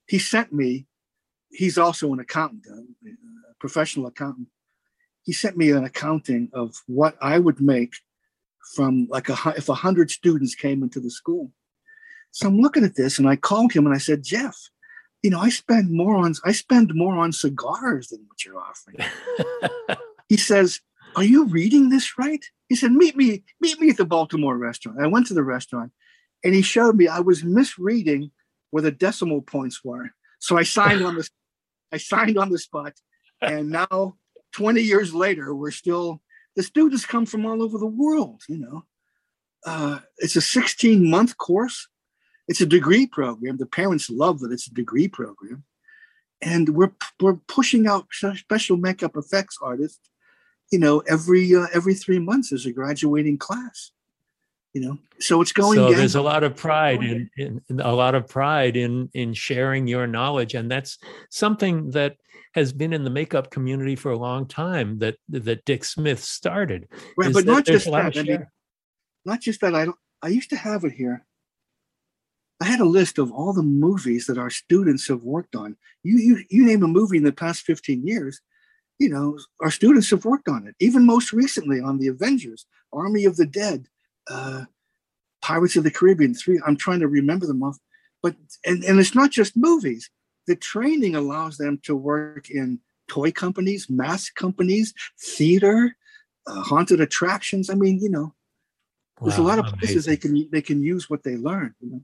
He sent me, he's also an accountant, uh, professional accountant, he sent me an accounting of what I would make from like a if a hundred students came into the school. So I'm looking at this and I called him and I said, Jeff, you know, I spend more on I spend more on cigars than what you're offering. he says, Are you reading this right? He said, Meet me, meet me at the Baltimore restaurant. I went to the restaurant and he showed me I was misreading where the decimal points were. So I signed on the I signed on the spot and now 20 years later we're still the students come from all over the world you know? Uh, it's a 16 month course. It's a degree program. The parents love that it's a degree program. And we're we're pushing out special makeup effects artists you know every uh, every three months as a graduating class you know? So it's going so there's a lot of pride in, in, in, a lot of pride in in sharing your knowledge and that's something that has been in the makeup community for a long time that that dick smith started right but not just that I mean, not just that i don't i used to have it here. I had a list of all the movies that our students have worked on. You you you name a movie in the past 15 years you know our students have worked on it even most recently on the avengers army of the dead uh, Pirates of the Caribbean three. I'm trying to remember them off, but and and it's not just movies. The training allows them to work in toy companies, mask companies, theater, uh, haunted attractions. I mean, you know, wow, there's a lot of places they can they can use what they learn. You know?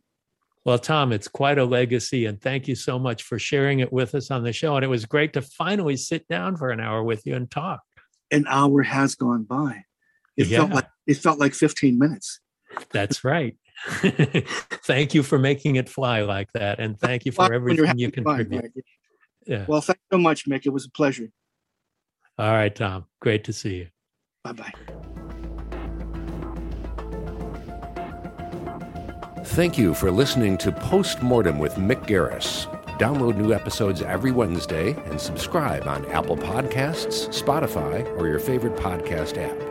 Well, Tom, it's quite a legacy, and thank you so much for sharing it with us on the show. And it was great to finally sit down for an hour with you and talk. An hour has gone by. It yeah. felt like it felt like 15 minutes. That's right. thank you for making it fly like that. And thank you for everything you contribute. Fun, right? Yeah. Well, thanks so much, Mick. It was a pleasure. All right, Tom. Great to see you. Bye bye. Thank you for listening to Postmortem with Mick Garris. Download new episodes every Wednesday and subscribe on Apple Podcasts, Spotify, or your favorite podcast app.